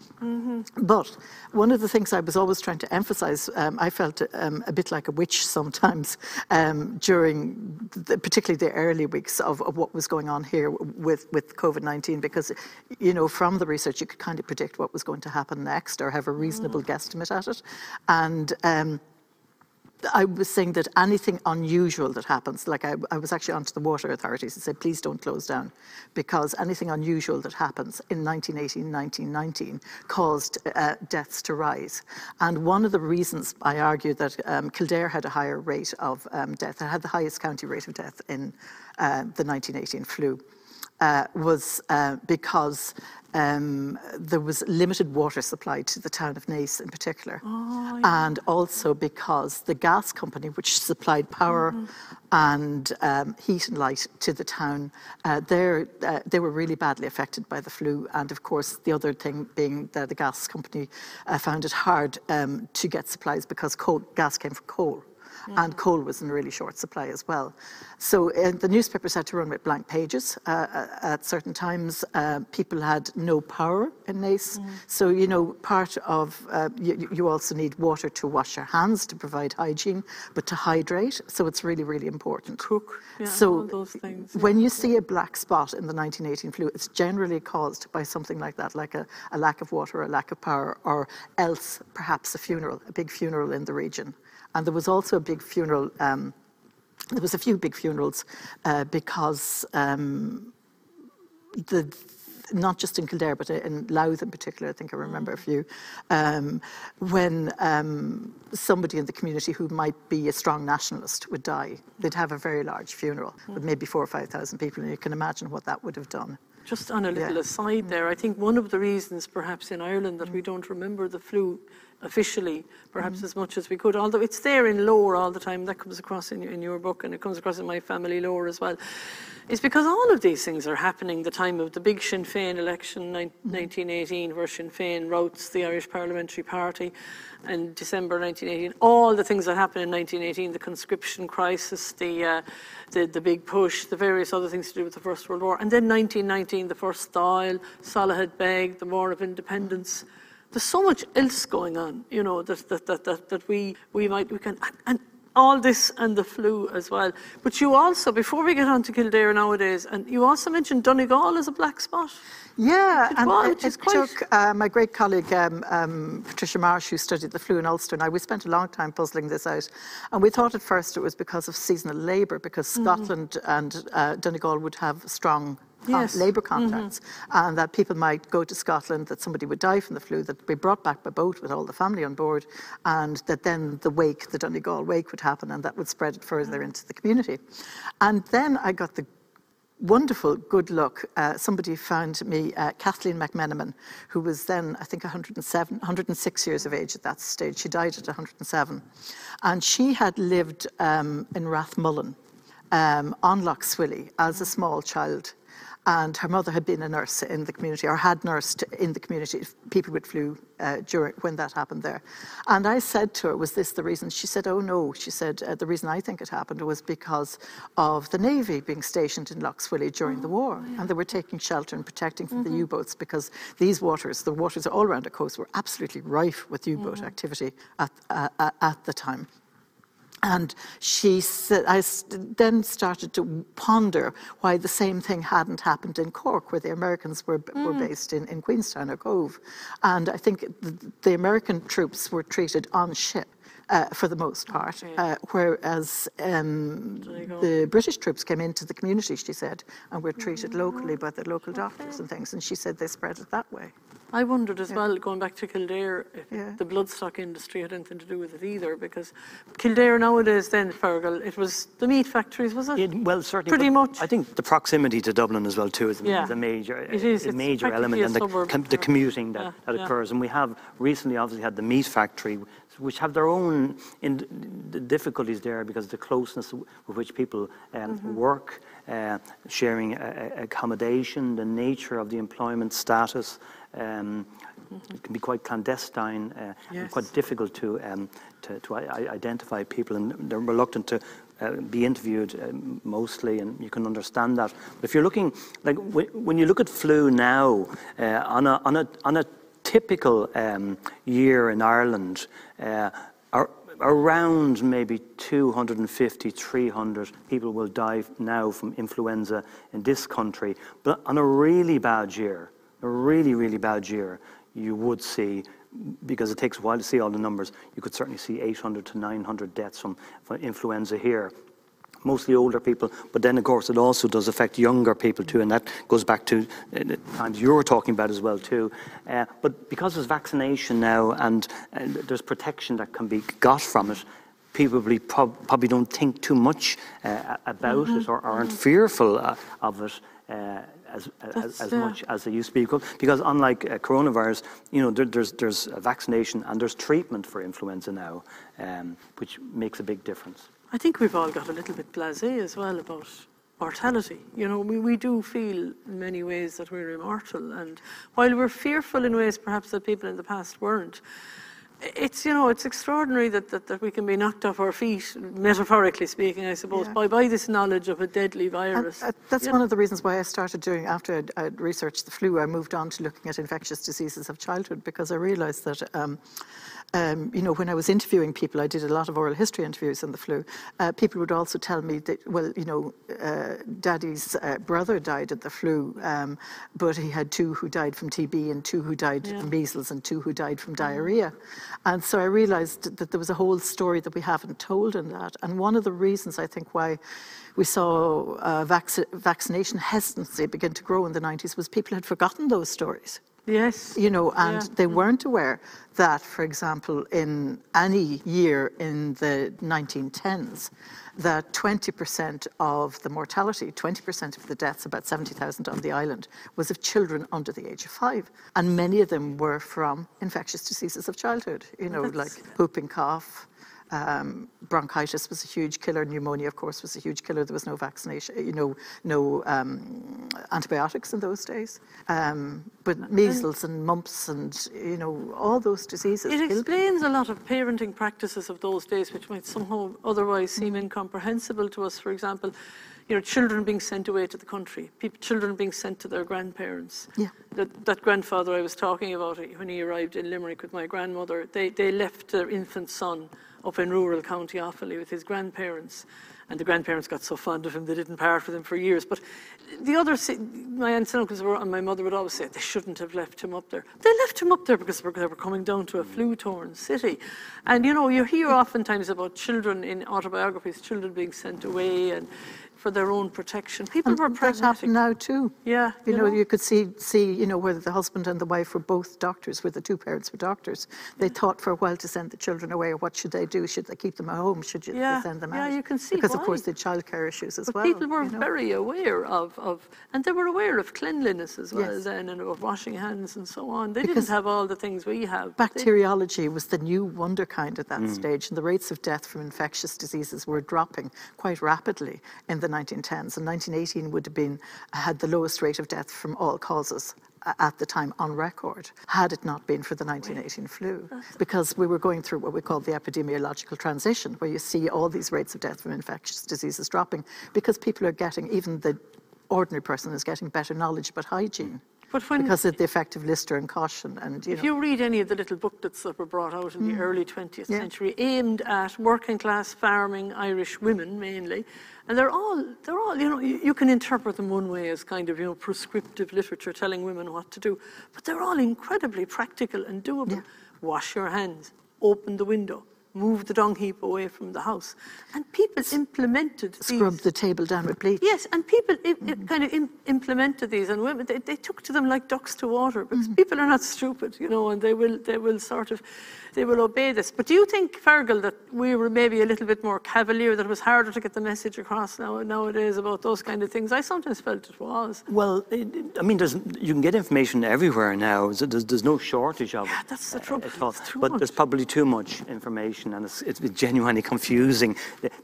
Speaker 3: But one of the things I was always trying to emphasise, um, I felt um, a bit like a witch sometimes um, during, the, particularly the early weeks of, of what was going on here with with COVID nineteen, because you know from the research you could kind of predict what was going to happen next or have a reasonable guesstimate at it, and. I was saying that anything unusual that happens, like I, I was actually onto the water authorities and said, please don't close down, because anything unusual that happens in 1918, 1919 caused uh, deaths to rise. And one of the reasons I argue that um, Kildare had a higher rate of um, death, it had the highest county rate of death in uh, the 1918 flu, uh, was uh, because um, there was limited water supply to the town of Naas in particular. And also because the gas company, which supplied power and um, heat and light to the town, uh, uh, they were really badly affected by the flu. And of course, the other thing being that the gas company uh, found it hard um, to get supplies because coal, gas came from coal and coal was in really short supply as well. So uh, the newspapers had to run with blank pages. Uh, uh, at certain times, uh, people had no power in Naas. So, you know, part of, uh, you, you also need water to wash your hands to provide hygiene, but to hydrate. So it's really, really important.
Speaker 2: Cook, yeah,
Speaker 3: so
Speaker 2: all those things, yeah.
Speaker 3: when you see a black spot in the 1918 flu, it's generally caused by something like that, like a, a lack of water, a lack of power, or else perhaps a funeral, a big funeral in the region. And there was also a big funeral. Um, there was a few big funerals uh, because um, the not just in Kildare, but in Louth in particular, I think I remember a few, um, when um, somebody in the community who might be a strong nationalist would die, they'd have a very large funeral with maybe four or 5,000 people, and you can imagine what that would have done.
Speaker 2: Just on a little
Speaker 3: Yeah.
Speaker 2: aside there, I think one of the reasons perhaps in Ireland that we don't remember the flu officially perhaps as much as we could, although it's there in lore all the time, that comes across in, your- in your book and it comes across in my family lore as well, is because all of these things are happening the time of the big Sinn Féin election, nine- 1918, where Sinn Féin routs the Irish Parliamentary Party, and December 1918, all the things that happened in 1918, the conscription crisis, the, uh, the, the big push, the various other things to do with the First World War, and then 1919, the first Dáil, Soloheadbeg, the War of Independence. There's so much else going on, you know, that, that, that, that, that we, we might, we can, and, and all this and the flu as well. But you also, before we get on to Kildare nowadays, and you also mentioned Donegal as a black spot.
Speaker 3: Yeah,
Speaker 2: It
Speaker 3: and
Speaker 2: was,
Speaker 3: it, it took uh, my great colleague um, um, Patricia Marsh, who studied the flu in Ulster, and I. We spent a long time puzzling this out, and we thought at first it was because of seasonal labour, because
Speaker 2: Mm-hmm.
Speaker 3: Scotland and uh, Donegal would have strong. Con-
Speaker 2: Yes.
Speaker 3: labour contacts, and that people might go to Scotland, that somebody would die from the flu, that be brought back by boat with all the family on board, and that then the wake, the Donegal wake, would happen, and that would spread it further into the community. And then I got the wonderful good luck. Uh, somebody found me, uh, Kathleen McMenamin, who was then, I think, 107, 106 years of age at that stage. She died at 107. And she had lived um, in Rathmullan um, on Lough Swilly as a small child. And her mother had been a nurse in the community, or had nursed in the community, people with flu uh, during when that happened there. And I said to her, "Was this the reason?" She said, "Oh no." She said, uh, "The reason I think it happened was because of the navy being stationed in Lough Swilly during the war, and they were taking shelter and protecting from the U-boats because these waters, the waters all around the coast, were absolutely rife with U-boat activity at uh, uh, at the time." And she said, I then started to ponder why the same thing hadn't happened in Cork, where the Americans were, were based in, in Queenstown or Cobh. And I think the, the American troops were treated on ship. Uh, for the most part, uh, whereas um, the British troops came into the community, she said, and were treated locally by the local doctors and things, and she said they spread it that way.
Speaker 2: I wondered as well, going back to Kildare, if
Speaker 3: Yeah.
Speaker 2: the bloodstock industry had anything to do with it either, because Kildare nowadays, then, Fergal, it was the meat factories, was it?
Speaker 4: Yeah, well, certainly.
Speaker 2: Pretty much.
Speaker 4: I think the proximity to Dublin as well too is,
Speaker 2: Yeah.
Speaker 4: is a major,
Speaker 2: It is,
Speaker 4: a major element,
Speaker 2: a
Speaker 4: and the, com- the commuting that,
Speaker 2: Yeah,
Speaker 4: that
Speaker 2: yeah.
Speaker 4: occurs. And we have recently, obviously, had the meat factory, which have their own in, difficulties there because of the closeness with which people um,
Speaker 2: Mm-hmm.
Speaker 4: work, uh, sharing uh, accommodation, the nature of the employment status. Um, it can be quite clandestine, uh, and quite difficult to, um, to, to identify people, and they're reluctant to uh, be interviewed uh, mostly, and you can understand that. But if you're looking, like when, when you look at flu now, uh, on, a, on, a, on a typical um, year in Ireland, uh, ar- around maybe 250, 300 people will die now from influenza in this country. But on a really bad year, a really, really bad year, you would see, because it takes a while to see all the numbers, you could certainly see 800 to 900 deaths from, from influenza here mostly older people, but then of course it also does affect younger people too, and that goes back to uh, the times you were talking about as well too. Uh, but because there's vaccination now and uh, there's protection that can be got from it, people probably, prob- probably don't think too much uh, about it or aren't fearful uh, of it. As, as, as much as they used to be because, because unlike uh, coronavirus, you know there, there's there's a vaccination and there's treatment for influenza now, um, which makes a big difference.
Speaker 2: I think we've all got a little bit blasé as well about mortality. You know, we, we do feel in many ways that we're immortal, and while we're fearful in ways perhaps that people in the past weren't, it's you know it's extraordinary that, that, that we can be knocked off our feet, metaphorically speaking, I suppose,
Speaker 3: Yeah.
Speaker 2: by, by this knowledge of a deadly
Speaker 3: And,
Speaker 2: virus.
Speaker 3: uh, that's one of the reasons why I started doing, after I'd, I'd researched the flu, I moved on to looking at infectious diseases of childhood because I realised that, um, um, you know, when I was interviewing people, I did a lot of oral history interviews on the flu. Uh, people would also tell me that, well, you know, uh, Daddy's uh, brother died of the flu, um, but he had two who died from TB and two who died
Speaker 2: Yeah.
Speaker 3: from measles and two who died from diarrhea. And so I realised that there was a whole story that we haven't told in that. And one of the reasons I think why we saw uh, vac- vaccination hesitancy begin to grow in the 90s was people had forgotten those stories
Speaker 2: yes.
Speaker 3: you know, and
Speaker 2: Yeah.
Speaker 3: they mm. weren't aware that, for example, in any year in the 1910s, that 20% of the mortality, 20% of the deaths, about 70,000 on the island, was of children under the age of five. And many of them were from infectious diseases of childhood, you know, like whooping cough. Um, bronchitis was a huge killer. Pneumonia, of course, was a huge killer. There was no vaccination, you know, no um, antibiotics in those days. Um, but measles and mumps and you know all those diseases.
Speaker 2: It explains a lot of parenting practices of those days, which might somehow otherwise seem
Speaker 3: Mm.
Speaker 2: incomprehensible to us. For example, you know, children being sent away to the country, peop children being sent to their grandparents.
Speaker 3: Yeah.
Speaker 2: That, that grandfather I was talking about when he arrived in Limerick with my grandmother, they, they left their infant son up in rural County Offaly with his grandparents. And the grandparents got so fond of him, they didn't part with him for years. But the other, my aunts and uncles were, and my mother would always say they shouldn't have left him up there. They left him up there because they were coming down to a mm. flu-torn city. And you know, you hear oftentimes about children in autobiographies, children being sent away and for their own protection. People were
Speaker 3: that
Speaker 2: pragmatic.
Speaker 3: now too.
Speaker 2: Yeah,
Speaker 3: You,
Speaker 2: you
Speaker 3: know,
Speaker 2: know.
Speaker 3: you could see see you know whether the husband and the wife were both doctors, where the two parents were doctors. They thought for a while to send the children away. What should they do? Should they keep them at home? Should you
Speaker 2: Yeah,
Speaker 3: send them
Speaker 2: yeah,
Speaker 3: out?
Speaker 2: you can see
Speaker 3: because of course
Speaker 2: why.
Speaker 3: the childcare issues as
Speaker 2: But
Speaker 3: well.
Speaker 2: people were
Speaker 3: you know.
Speaker 2: very aware of, of, and they were aware of cleanliness as well
Speaker 3: Yes.
Speaker 2: then, and of washing hands and so on. They
Speaker 3: Because
Speaker 2: didn't have all the things we have. but they-
Speaker 3: Bacteriology was the new wonder kind at
Speaker 2: Mm.
Speaker 3: that stage, and the rates of death from infectious diseases were dropping quite rapidly in the 1910s. And 1918 would have been had the lowest rate of death from all causes at the time on record, had it not been for the 1918 flu, because we were going through what we call the epidemiological transition, where you see all these rates of death from infectious diseases dropping, because people are getting even the ordinary person is getting better knowledge about hygiene.
Speaker 2: But when-
Speaker 3: because of the effect of Lister and caution and you
Speaker 2: If
Speaker 3: know
Speaker 2: you read any of the little booklets that were brought out in the early 20th
Speaker 3: Mm. Yeah.
Speaker 2: century, aimed at working class farming Irish women mainly, and they're all, they're all, you know, you, you can interpret them one way as kind of, you know, prescriptive literature telling women what to do, but they're all incredibly practical and doable.
Speaker 3: Yeah.
Speaker 2: Wash your hands, open the window, move the dung heap away from the house, and people implemented
Speaker 3: scrub
Speaker 2: these.
Speaker 3: the table down with bleach.
Speaker 2: Yes, and people i i kind of im- implemented these, and women they, they took to them like ducks to water because
Speaker 3: Mm-hmm.
Speaker 2: people are not stupid, you know, and they will they will sort of they will obey this. But do you think, Fergal, that we were maybe a little bit more cavalier, that it was harder to get the message across now nowadays about those kind of things? I sometimes felt it was.
Speaker 4: Well, it, it- I mean, there's, you can get information everywhere now. so There's, there's no shortage of it.
Speaker 2: Yeah, that's the
Speaker 4: uh,
Speaker 2: trouble.
Speaker 4: at.
Speaker 2: It's too
Speaker 4: But there's probably too much information. Information and it's, it's genuinely confusing.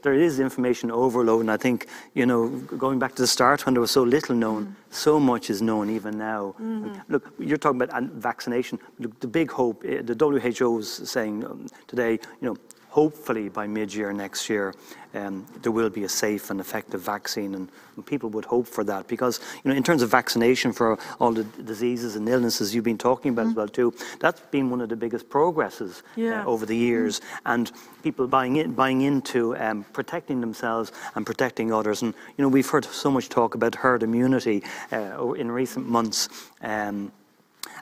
Speaker 4: There is information overload, and I think, you know, going back to the start when there was so little known, mm. so much is known even now. Mm-hmm. Look, you're talking about vaccination. Look, the big hope, eh, the WHO is saying um, today, you know, hopefully by mid-year next year, um, there will be a safe and effective vaccine, and, and, people would hope for that because, you know, in terms of vaccination for all the diseases and illnesses you've been talking about mm. as well too, that's been one of the biggest progresses uh, yeah. uh, over the years, mm. and people buying in, buying into um, protecting themselves and protecting others, and you know, we've heard so much talk about herd immunity uh, in recent months. Um,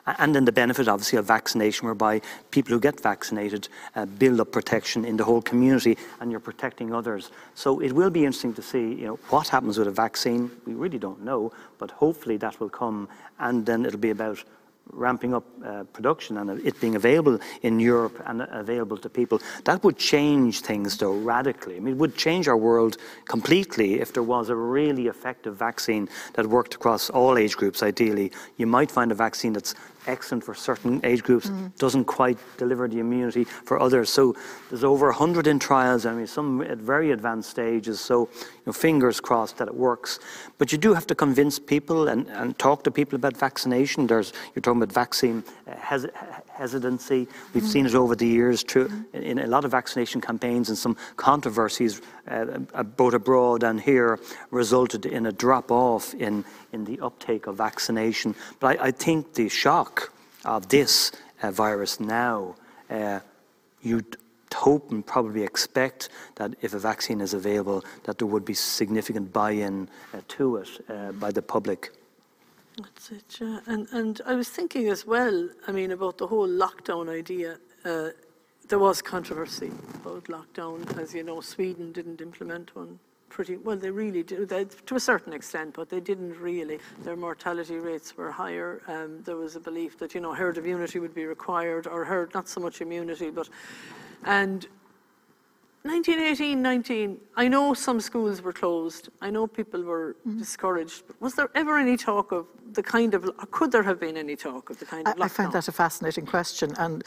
Speaker 4: and then the benefit, obviously, of vaccination, whereby people who get vaccinated uh, build up protection in the whole community, and you're protecting others. So it will be interesting to see, you know, what happens with a vaccine. We really don't know, but hopefully that will come, and then it'll be about ramping up uh, production and it being available in Europe and available to people. That would change things, though, radically. I mean, it would change our world completely if there was a really effective vaccine that worked across all age groups, ideally. You might find a vaccine that's excellent for certain age groups, mm. doesn't quite deliver the immunity for others. So there's over 100 in trials, I mean, some at very advanced stages. So, know, fingers crossed that it works. But you do have to convince people and, and talk to people about vaccination. There's, you're talking about vaccine uh, hes- hesitancy. We've mm. seen it over the years through, in, a lot of vaccination campaigns and some controversies, uh, both abroad and here, resulted in a drop off in, in the uptake of vaccination. But I, I think the shock of this uh, virus now, uh, you'd hope and probably expect that if a vaccine is available, that there would be significant buy-in uh, to it uh, by the public.
Speaker 2: That's it, yeah. And, and I was thinking as well, I mean, about the whole lockdown idea. Uh, there was controversy about lockdown. As you know, Sweden didn't implement one pretty well. They really did, they, to a certain extent, but they didn't really. Their mortality rates were higher. Um, there was a belief that you know herd immunity would be required, or herd not so much immunity, but and 1918, 19, I know some schools were closed. I know people were mm. discouraged. But was there ever any talk of the kind of, could there have been any talk of the kind of
Speaker 3: I, I find that a fascinating question. And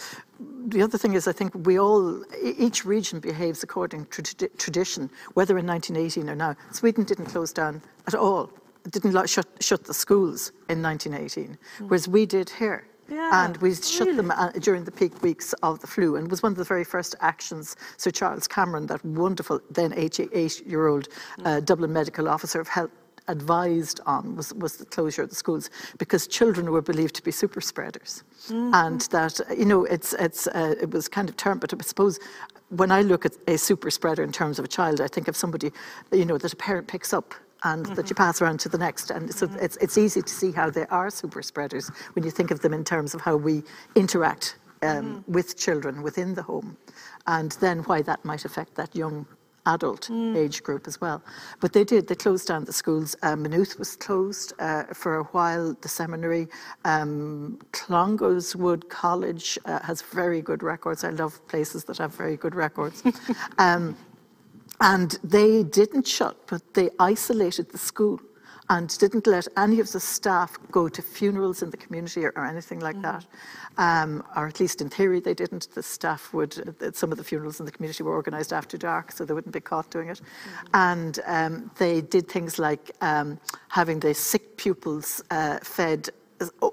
Speaker 3: the other thing is, I think we all, each region behaves according to tradition, whether in 1918 or now. Sweden didn't close down at all. It didn't shut, shut the schools in 1918, mm. whereas we did here.
Speaker 2: Yeah,
Speaker 3: and we shut really? them uh, during the peak weeks of the flu. And it was one of the very first actions Sir Charles Cameron, that wonderful then 88 year old uh, Dublin medical officer of health, advised on was, was the closure of the schools because children were believed to be super spreaders. Mm-hmm. And that, you know, it's, it's, uh, it was kind of termed, but I suppose when I look at a super spreader in terms of a child, I think of somebody, you know, that a parent picks up and mm-hmm. that you pass around to the next. And so mm-hmm. it's, it's easy to see how they are super spreaders when you think of them in terms of how we interact um, mm-hmm. with children within the home, and then why that might affect that young adult mm. age group as well. But they did, they closed down the schools. Uh, Maynooth was closed uh, for a while, the seminary. Um, Clongowes Wood College uh, has very good records. I love places that have very good records. um, and they didn't shut, but they isolated the school and didn't let any of the staff go to funerals in the community or, or anything like mm-hmm. that. Um, or at least in theory, they didn't. The staff would, some of the funerals in the community were organised after dark, so they wouldn't be caught doing it. Mm-hmm. And um, they did things like um, having the sick pupils uh, fed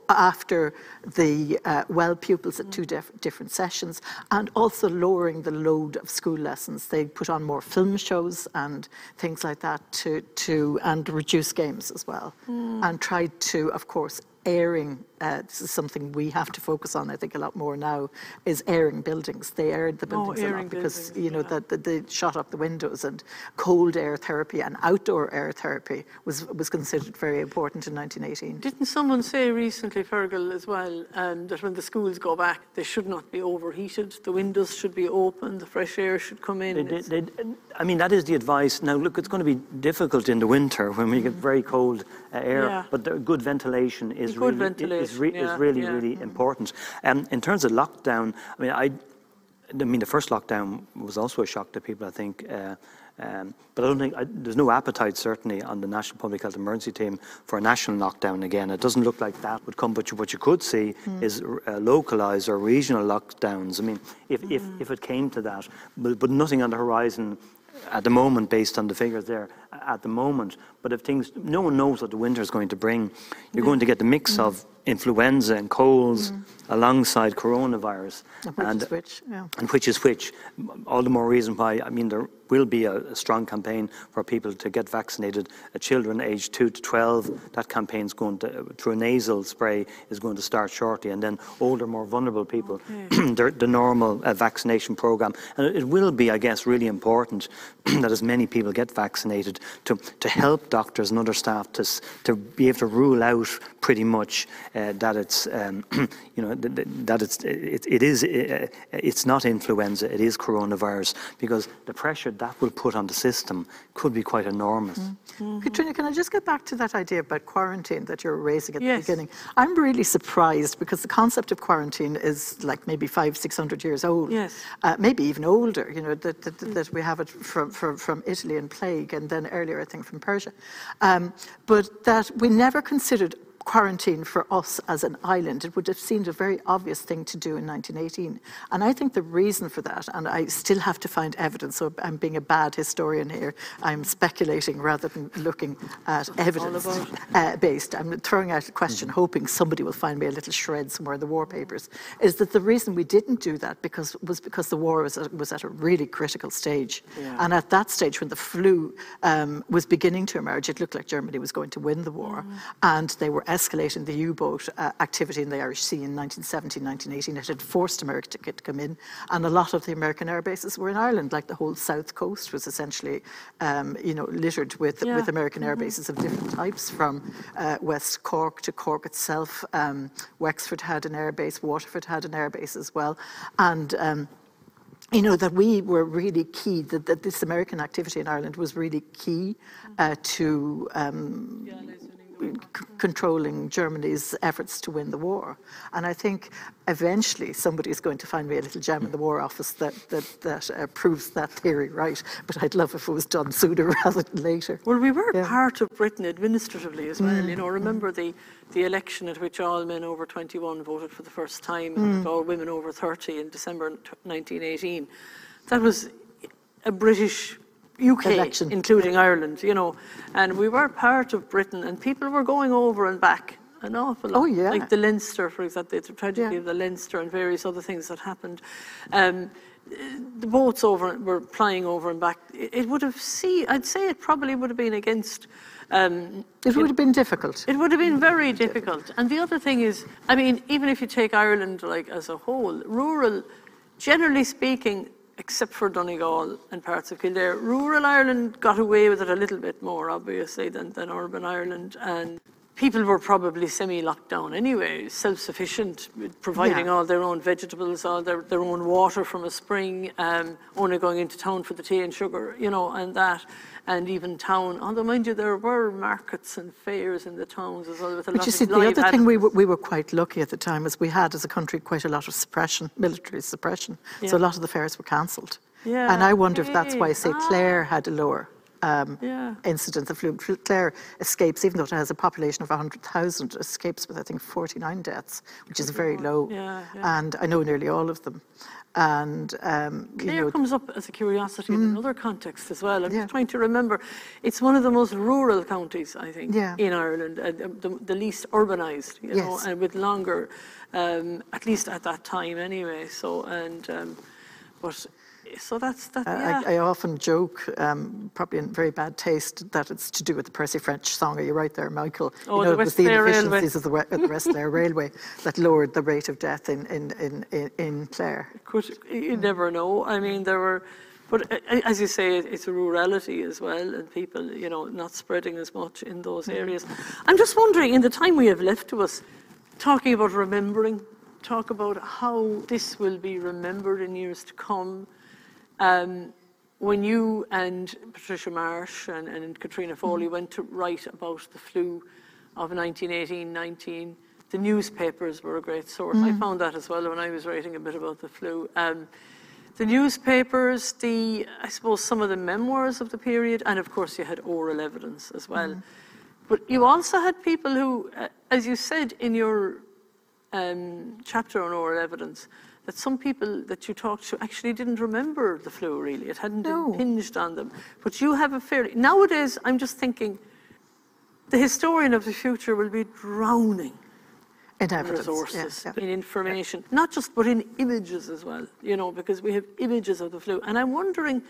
Speaker 3: after the uh, well pupils at two dif- different sessions and also lowering the load of school lessons. They put on more film shows and things like that to, to and reduce games as well mm. and tried to, of course, airing, uh, this is something we have to focus on, I think, a lot more now, is airing buildings. They aired the oh, buildings oh, a lot because, you know, yeah. that they shut up the windows and cold air therapy and outdoor air therapy was, was considered very important in 1918.
Speaker 2: Didn't someone say recently, Fergal, as well, um, that when the schools go back, they should not be overheated, the windows should be open, the fresh air should come in?
Speaker 4: They, they, they, I mean, that is the advice. Now, look, it's going to be difficult in the winter when we get very cold uh, air, yeah. but the good ventilation is
Speaker 2: good
Speaker 4: really,
Speaker 2: ventilation.
Speaker 4: Is, re-
Speaker 2: yeah,
Speaker 4: is really,
Speaker 2: yeah.
Speaker 4: really important. Um, in terms of lockdown, I mean, I, I mean, the first lockdown was also a shock to people, I think. Uh, Um, but I don't think I, there's no appetite certainly on the National Public Health Emergency Team for a national lockdown again. It doesn't look like that would come. But you, what you could see mm. is uh, localised or regional lockdowns. I mean, if, mm. if, if it came to that, but, but nothing on the horizon at the moment based on the figures there at the moment. But if things, no one knows what the winter is going to bring. You're going to get the mix mm. of influenza and colds mm. alongside coronavirus.
Speaker 3: And which and, is which, yeah.
Speaker 4: And which is which. All the more reason why, I mean, there will be a, a strong campaign for people to get vaccinated. Uh, children aged 2 to 12, that campaign is going to, through a nasal spray, is going to start shortly. And then older, more vulnerable people, okay. the, the, normal uh, vaccination program. And it will be, I guess, really important that as many people get vaccinated to, to help doctors and other staff to, to be able to rule out pretty much uh, that it's, um, you know, that it's, it, it is, uh, it's not influenza, it is coronavirus, because the pressure that will put on the system could be quite enormous.
Speaker 3: Mm-hmm. Catriona, can I just get back to that idea about quarantine that you're raising at yes. the beginning? I'm really surprised because the concept of quarantine is like maybe five, six hundred years old.
Speaker 2: Yes.
Speaker 3: Uh, maybe even older, you know, that, that, that, we have it from, from, from Italy and plague and then earlier, I think, from Persia. Um, but that we never considered quarantine for us as an island. It would have seemed a very obvious thing to do in 1918. And I think the reason for that, and I still have to find evidence, so I'm being a bad historian here, I'm speculating rather than looking at evidence uh, based. I'm throwing out a question, hoping somebody will find me a little shred somewhere in the war papers, is that the reason we didn't do that because was because the war was, was at a really critical stage. Yeah. And at that stage, when the flu um, was beginning to emerge, it looked like Germany was going to win the war. Mm. And they were escalating the U-boat uh, activity in the Irish Sea in 1917, 1918. It had forced America to, to, come in, and a lot of the American air bases were in Ireland. Like the whole south coast was essentially, um, you know, littered with yeah. with American mm-hmm. air bases of different types, from uh, West Cork to Cork itself. Um, Wexford had an air base, Waterford had an air base as well, and. Um, you know, that we were really key, that, that this American activity in Ireland was really key uh, to um, controlling Germany's efforts to win the war. And I think eventually somebody is going to find me a little gem in the War Office that, that, that uh, proves that theory right. But I'd love if it was done sooner rather than later.
Speaker 2: Well, we were yeah. part of Britain administratively as well. Mm. You know, remember the, the election at which all men over 21 voted for the first time mm. and all women over 30 in December 1918. That was a British UK, election. including Ireland, you know, and we were part of Britain, and people were going over and back an awful lot.
Speaker 3: Oh yeah,
Speaker 2: like the Leinster, for example, the tragedy yeah. of the Leinster and various other things that happened. Um, the boats over were plying over and back. It would have seen, I'd say it probably would have been against. Um,
Speaker 3: it would have been difficult.
Speaker 2: It would have been very difficult. And the other thing is, I mean, even if you take Ireland like as a whole, rural, generally speaking, except for Donegal and parts of Kildare. Rural Ireland got away with it a little bit more, obviously, than, than urban Ireland. And people were probably semi-locked down anyway, self-sufficient, providing yeah. all their own vegetables, all their, their own water from a spring, um, only going into town for the tea and sugar, you know, and that and even town. Although, mind you, there were markets and fairs in the towns as well. With a
Speaker 3: but
Speaker 2: lot
Speaker 3: you see, the other thing we were, we were quite lucky at the time is we had, as a country, quite a lot of suppression, military suppression. Yeah. So a lot of the fairs were cancelled. Yeah. And I wonder if that's why, say, Clare ah. had a lower um, yeah. incidence of flu. Clare escapes, even though it has a population of 100,000, escapes with, I think, 49 deaths, which is very low. Yeah, yeah. And I know nearly all of them. And
Speaker 2: um, Clare know, comes up as a curiosity mm, in another context as well. I'm yeah. just trying to remember. It's one of the most rural counties, I think, yeah. in Ireland, uh, the, the, least urbanised, you yes. know, and with longer, um, at least at that time anyway. So and um, but so that's that. Yeah.
Speaker 3: I, I, often joke, um, probably in very bad taste, that it's to do with the Percy French song. Are you right there, Michael?
Speaker 2: Oh,
Speaker 3: you know,
Speaker 2: the
Speaker 3: it was the inefficiencies of the, the West Clare Railway that lowered the rate of death in in in, in, in Clare.
Speaker 2: Could you never know? I mean, there were. But as you say, it's a rurality as well, and people, you know, not spreading as much in those mm. areas. I'm just wondering, in the time we have left to us, talking about remembering, talk about how this will be remembered in years to come, um, when you and Patricia Marsh and, and Katrina Foley mm-hmm. went to write about the flu of 1918-19, the newspapers were a great source. Mm. I found that as well when I was writing a bit about the flu. Um, the newspapers, the I suppose some of the memoirs of the period, and of course you had oral evidence as well.
Speaker 3: Mm-hmm.
Speaker 2: But you also had people who, uh, as you said in your um, chapter on oral evidence, that some people that you talked to actually didn't remember the flu really. It hadn't
Speaker 3: No.
Speaker 2: impinged on them. But you have a fairly nowadays. I'm just thinking, the historian of the future will be drowning
Speaker 3: In
Speaker 2: in
Speaker 3: evidence. yeah,
Speaker 2: resources,
Speaker 3: yeah.
Speaker 2: in information, not just but in images as well. You know, because we have images of the flu, and I'm wondering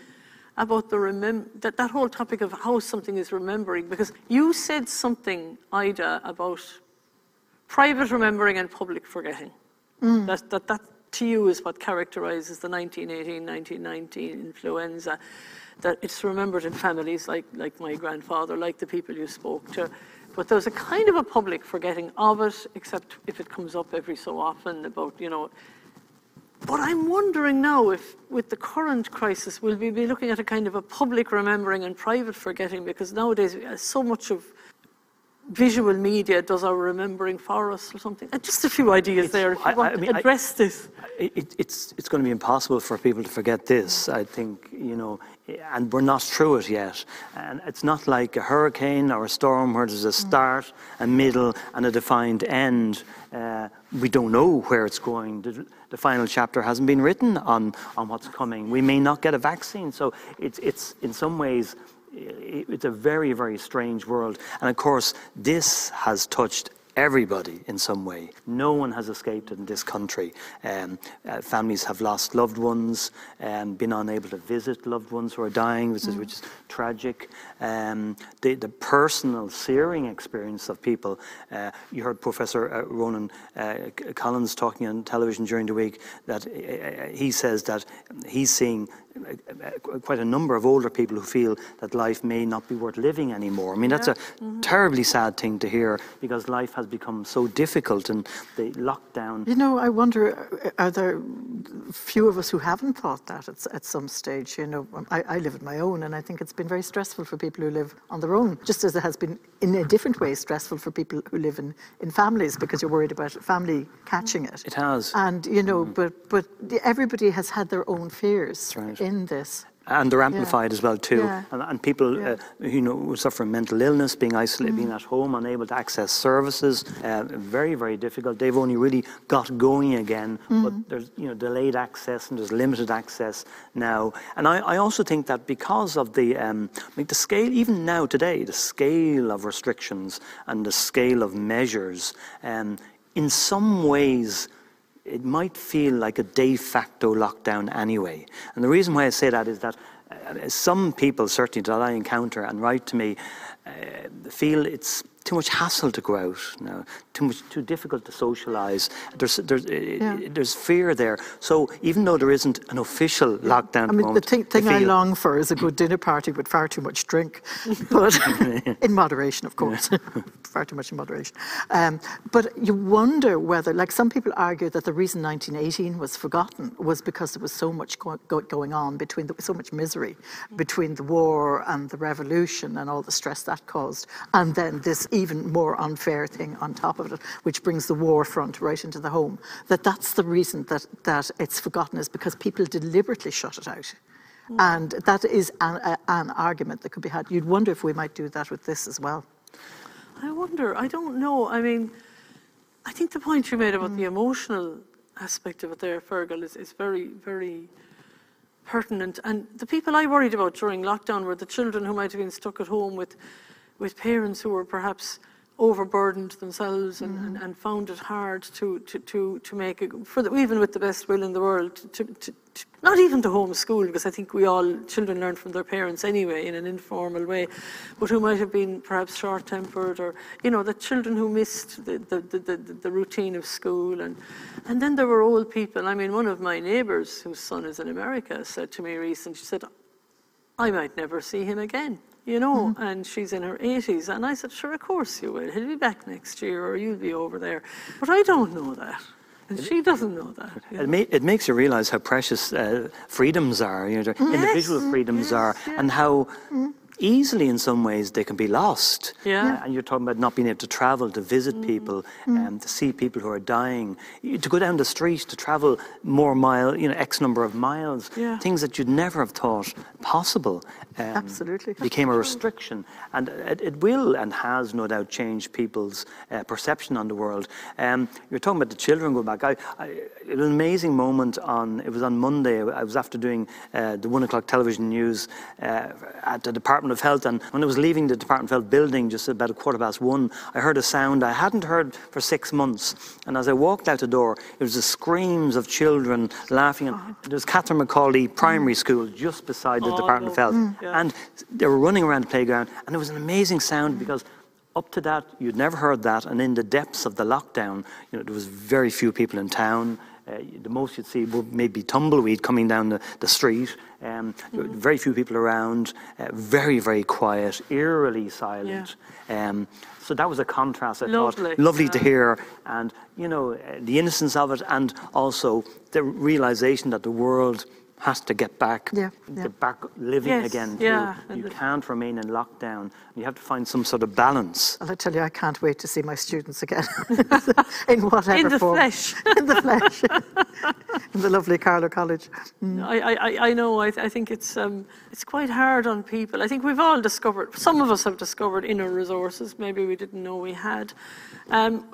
Speaker 2: about the remem- that that whole topic of how something is remembering. Because you said something, Ida, about private remembering and public forgetting.
Speaker 3: Mm.
Speaker 2: That, that that to you is what characterizes the 1918 1919 influenza. That it's remembered in families like, like my grandfather, like the people you spoke to. But there's a kind of a public forgetting of it, except if it comes up every so often about, you know. But I'm wondering now if, with the current crisis, will we be looking at a kind of a public remembering and private forgetting? Because nowadays, uh, so much of visual media does our remembering for us or something. Uh, Just a few ideas there. If you
Speaker 4: I- I
Speaker 2: want
Speaker 4: mean,
Speaker 2: to
Speaker 4: I-
Speaker 2: address this.
Speaker 4: It, it's, it's going to be impossible for people to forget this, I think, you know, and we're not through it yet. And it's not like a hurricane or a storm where there's a start, a middle, and a defined end. Uh, we don't know where it's going. The, the final chapter hasn't been written on, on what's coming. We may not get a vaccine. So it's, it's in some ways, i- it's a very, very strange world. And of course, this has touched everybody in some way. No one has escaped in this country. Um, uh, families have lost loved ones, um, been unable to visit loved ones who are dying, which is, which is tragic. Um, the, the personal searing experience of people. Uh, you heard Professor uh, Ronan uh, Collins talking on television during the week that uh, he says that he's seeing uh, uh, quite a number of older people who feel that life may not be worth living anymore. I mean, that's a terribly sad thing to hear because life has become so difficult and the lockdown.
Speaker 3: You know, I wonder, uh, are there few of us who haven't thought that at, at some stage? You know, I, I live on my own, and I think it's been very stressful for people who live on their own, just as it has been in a different way stressful for people who live in, in families because you're worried about family catching it.
Speaker 4: It has.
Speaker 3: And, you know, but, but everybody has had their own fears
Speaker 4: right.
Speaker 3: in this.
Speaker 4: And they're amplified as well too,
Speaker 3: Yeah.
Speaker 4: and, and people
Speaker 3: Yeah.
Speaker 4: uh, who know who suffer from mental illness, being isolated, being at home, unable to access services, uh, very very difficult. They've only really got going again, but there's you know delayed access and there's limited access now. And I, I also think that because of the um, like the scale, even now today, the scale of restrictions and the scale of measures, um, in some ways it might feel like a de facto lockdown anyway. And the reason why I say that is that uh, some people, certainly that I encounter and write to me, uh, feel it's too much hassle to go out now, too much, too difficult to socialise. There's, there's, uh, there's fear there. So even though there isn't an official lockdown,
Speaker 3: I mean, the
Speaker 4: moment,
Speaker 3: thing,
Speaker 4: they
Speaker 3: thing I
Speaker 4: feel-
Speaker 3: long for is a good dinner party with far too much drink, but in moderation, of course, far too much in moderation. Um, but you wonder whether, like some people argue that the reason 1918 was forgotten was because there was so much go- go- going on between the, so much misery between the war and the revolution and all the stress that caused, and then this even more unfair thing on top of it, which brings the war front right into the home. That that's the reason that that it's forgotten is because people deliberately shut it out. Mm. And that is an, a, an argument that could be had. You'd wonder if we might do that with this as well.
Speaker 2: I wonder. I don't know. I mean, I think the point you made about the mm. emotional aspect of it there, Fergal, is, is very, very pertinent. And the people I worried about during lockdown were the children who might have been stuck at home with, with parents who were perhaps overburdened themselves and, and, mm. and found it hard to, to, to, to make it, for the, even with the best will in the world, to, to, to, not even to homeschool, because I think we all, children learn from their parents anyway in an informal way, but who might have been perhaps short-tempered or, you know, the children who missed the, the, the, the, the routine of school. And, and then there were old people. I mean, one of my neighbours, whose son is in America, said to me recently, she said, I might never see him again, you know, mm-hmm. and she's in her 80s. And I said, sure, of course you will. He'll be back next year or you'll be over there. But I don't know that. And she doesn't know that.
Speaker 4: It,
Speaker 2: know.
Speaker 4: ma- it makes you realise how precious uh, freedoms are, you know, the individual freedoms
Speaker 2: yes,
Speaker 4: are,
Speaker 2: yeah.
Speaker 4: and how mm-hmm. easily in some ways they can be lost.
Speaker 2: Yeah. Yeah.
Speaker 4: And you're talking about not being able to travel, to visit people, um, to see people who are dying, You- to go down the street, to travel more mile, you know, X number of miles,
Speaker 2: Yeah.
Speaker 4: things that you'd never have thought possible. Um,
Speaker 3: Absolutely.
Speaker 4: Became a restriction. And it, it will and has no doubt changed people's uh, perception on the world. Um, you're talking about the children going back. I, I, it was an amazing moment on, it was on Monday. I was after doing uh, the one o'clock television news uh, at the Department of Health. And when I was leaving the Department of Health building just about a quarter past one, I heard a sound I hadn't heard for six months. And as I walked out the door, it was the screams of children laughing. And there was Catherine McAuley Primary School just beside the
Speaker 2: Oh,
Speaker 4: Department of Health.
Speaker 2: Yeah.
Speaker 4: And they were running around the playground. And it was an amazing sound because up to that, you'd never heard that. And in the depths of the lockdown, you know, there was very few people in town. Uh, the most you'd see would maybe tumbleweed coming down the, the street. Um, were Very few people around. Uh, very, very quiet, eerily silent. Yeah. Um, so that was a contrast. I
Speaker 2: Lovely,
Speaker 4: thought lovely to hear, and you know uh, the innocence of it, and also the realization that the world has to get back,
Speaker 3: Yeah, yeah.
Speaker 4: get back living
Speaker 2: Yes,
Speaker 4: again. too.
Speaker 2: yeah,
Speaker 4: You can't remain in lockdown. You have to find some sort of balance.
Speaker 3: And I tell you, I can't wait to see my students again in whatever form.
Speaker 2: In the
Speaker 3: form.
Speaker 2: flesh.
Speaker 3: in the flesh. in the lovely Carlow College.
Speaker 2: I, I, I- I know. I, I think it's um, it's quite hard on people. I think we've all discovered. Some of us have discovered inner resources. Maybe we didn't know we had. Um,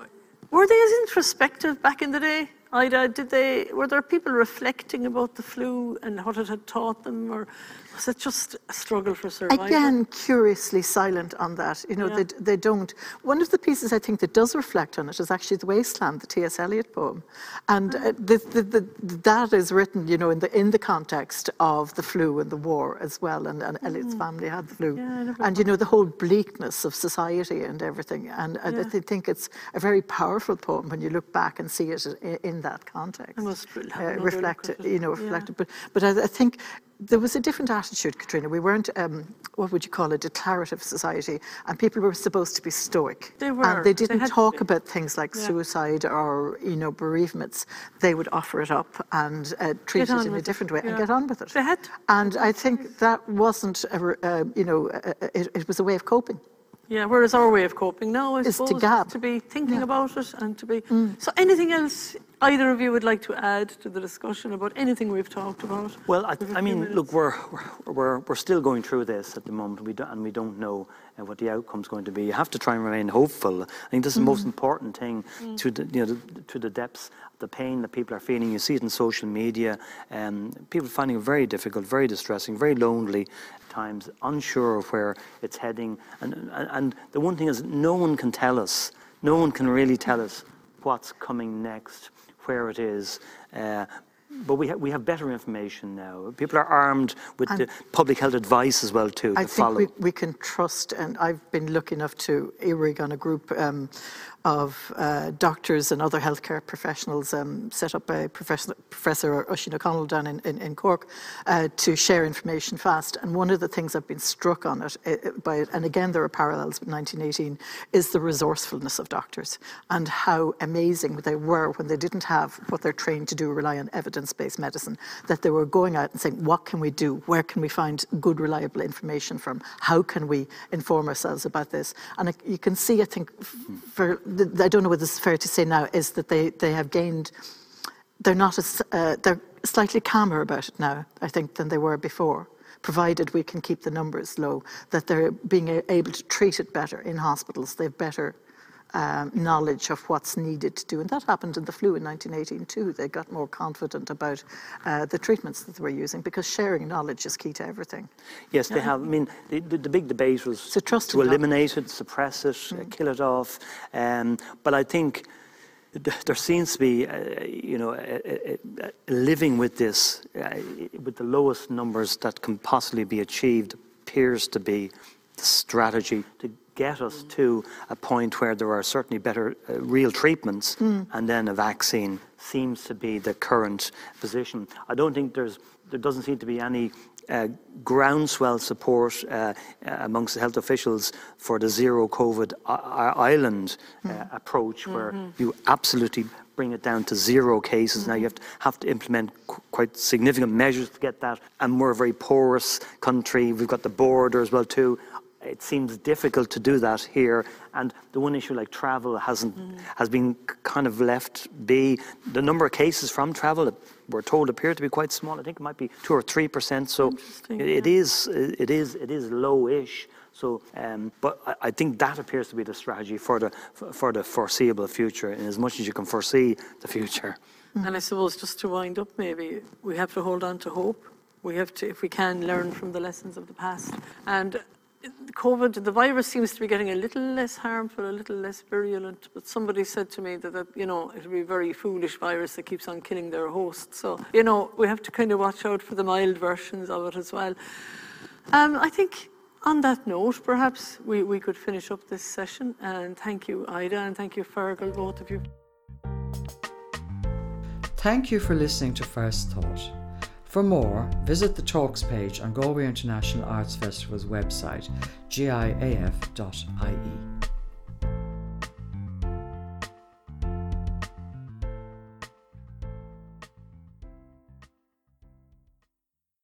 Speaker 2: were they as introspective back in the day? Ida, did they? Were there people reflecting about the flu and what it had taught them, or was it just a struggle for survival?
Speaker 3: Again, curiously silent on that. You know,
Speaker 2: Yeah.
Speaker 3: they, they don't. One of the pieces I think that does reflect on it is actually The Wasteland, the T.S. Eliot poem. And uh, the, the, the, that is written, you know, in the, in the context of the flu and the war as well. And, and Eliot's family had the flu.
Speaker 2: Yeah,
Speaker 3: and, you know, the whole bleakness of society and everything. And I
Speaker 2: Yeah.
Speaker 3: I think it's a very powerful poem when you look back and see it in, in that context. Uh, you know,
Speaker 2: Yeah.
Speaker 3: reflect. But, but I, I think there was a different attitude, Catriona. We weren't, um, what would you call a declarative society, and people were supposed to be stoic.
Speaker 2: They were.
Speaker 3: And they
Speaker 2: They
Speaker 3: didn't
Speaker 2: to
Speaker 3: talk about things like
Speaker 2: Yeah.
Speaker 3: suicide or, you know, bereavements. They would offer it up and uh, treat
Speaker 2: Get
Speaker 3: it in a
Speaker 2: with it,
Speaker 3: different way and get on with it.
Speaker 2: They had to.
Speaker 3: And I think that wasn't, a, uh, you know, uh, it, it was a way of coping.
Speaker 2: Yeah, whereas our way of coping now, I
Speaker 3: Is to
Speaker 2: suppose,
Speaker 3: gab.
Speaker 2: to be thinking
Speaker 3: Yeah. Mm.
Speaker 2: about it and to be. So, anything else either of you would like to add to the discussion about anything we've talked about?
Speaker 4: Well, I, I mean,
Speaker 2: minutes.
Speaker 4: look, we're, we're, we're, still going through this at the moment, we and we don't know uh, what the outcome's going to be. You have to try and remain hopeful. I think this is the most important thing to the, you know, the, to the depths the pain that people are feeling. You see it in social media, um, people finding it very difficult, very distressing, very lonely at times, unsure of where it's heading. And, and, and the one thing is, no one can tell us, no one can really tell us what's coming next, where it is. Uh, but we, ha- we have better information now. People are armed with
Speaker 3: And-
Speaker 4: the public health advice as well too
Speaker 3: I
Speaker 4: to
Speaker 3: think
Speaker 4: follow.
Speaker 3: we, we can trust, and I've been lucky enough to earwig on a group um, of uh, doctors and other healthcare professionals um, set up by Professor, Professor Oisin O'Connell down in, in, in Cork uh, to share information fast. And one of the things I've been struck on it, uh, by it, and again there are parallels with 1918, is the resourcefulness of doctors and how amazing they were when they didn't have what they're trained to do, rely on evidence-based medicine, that they were going out and saying, what can we do? Where can we find good, reliable information from? How can we inform ourselves about this? And I- you can see, I think, for, I don't know whether it's fair to say now, is that they, they have gained, they're not as, uh, they're slightly calmer about it now, I think, than they were before. Provided we can keep the numbers low, that they're being able to treat it better in hospitals. They've better um, knowledge of what's needed to do. And that happened in the flu in 1918 too. They got more confident about uh, the treatments that they were using because sharing knowledge is key to everything.
Speaker 4: Yes, they have. I mean, the, the, the big debate was
Speaker 3: So
Speaker 4: to eliminate it, suppress it, uh, kill it off. Um, but I think there seems to be, uh, you know, a- a living with this, uh, with the lowest numbers that can possibly be achieved, appears to be the strategy to get us to a point where there are certainly better uh, real treatments and then a vaccine seems to be the current position. I don't think there's there doesn't seem to be any uh, groundswell support uh, uh, amongst the health officials for the zero COVID I- island uh, approach, where you absolutely bring it down to zero cases. Now you have to, have to implement qu- quite significant measures to get that. And we're a very porous country. We've got the border as well too. It seems difficult to do that here. And the one issue like travel hasn't has been kind of left be. The number of cases from travel we're told appear to be quite small. I think it might be two or three percent. So
Speaker 2: Interesting,
Speaker 4: it, it is it is it is low-ish. So, um, but I, I think that appears to be the strategy for the for the foreseeable future, in as much as you can foresee the future.
Speaker 2: And I suppose just to wind up, maybe we have to hold on to hope. We have to, if we can, learn from the lessons of the past. And COVID, the virus seems to be getting a little less harmful, a little less virulent. But somebody said to me that, that you know, it'll be a very foolish virus that keeps on killing their host. So, you know, we have to kind of watch out for the mild versions of it as well. Um, I think on that note, perhaps we, we could finish up this session. And thank you, Ida, and thank you, Fergal, both of you.
Speaker 1: Thank you for listening to First Thought. For more, visit the Talks page on Galway International Arts Festival's website, giaf.ie.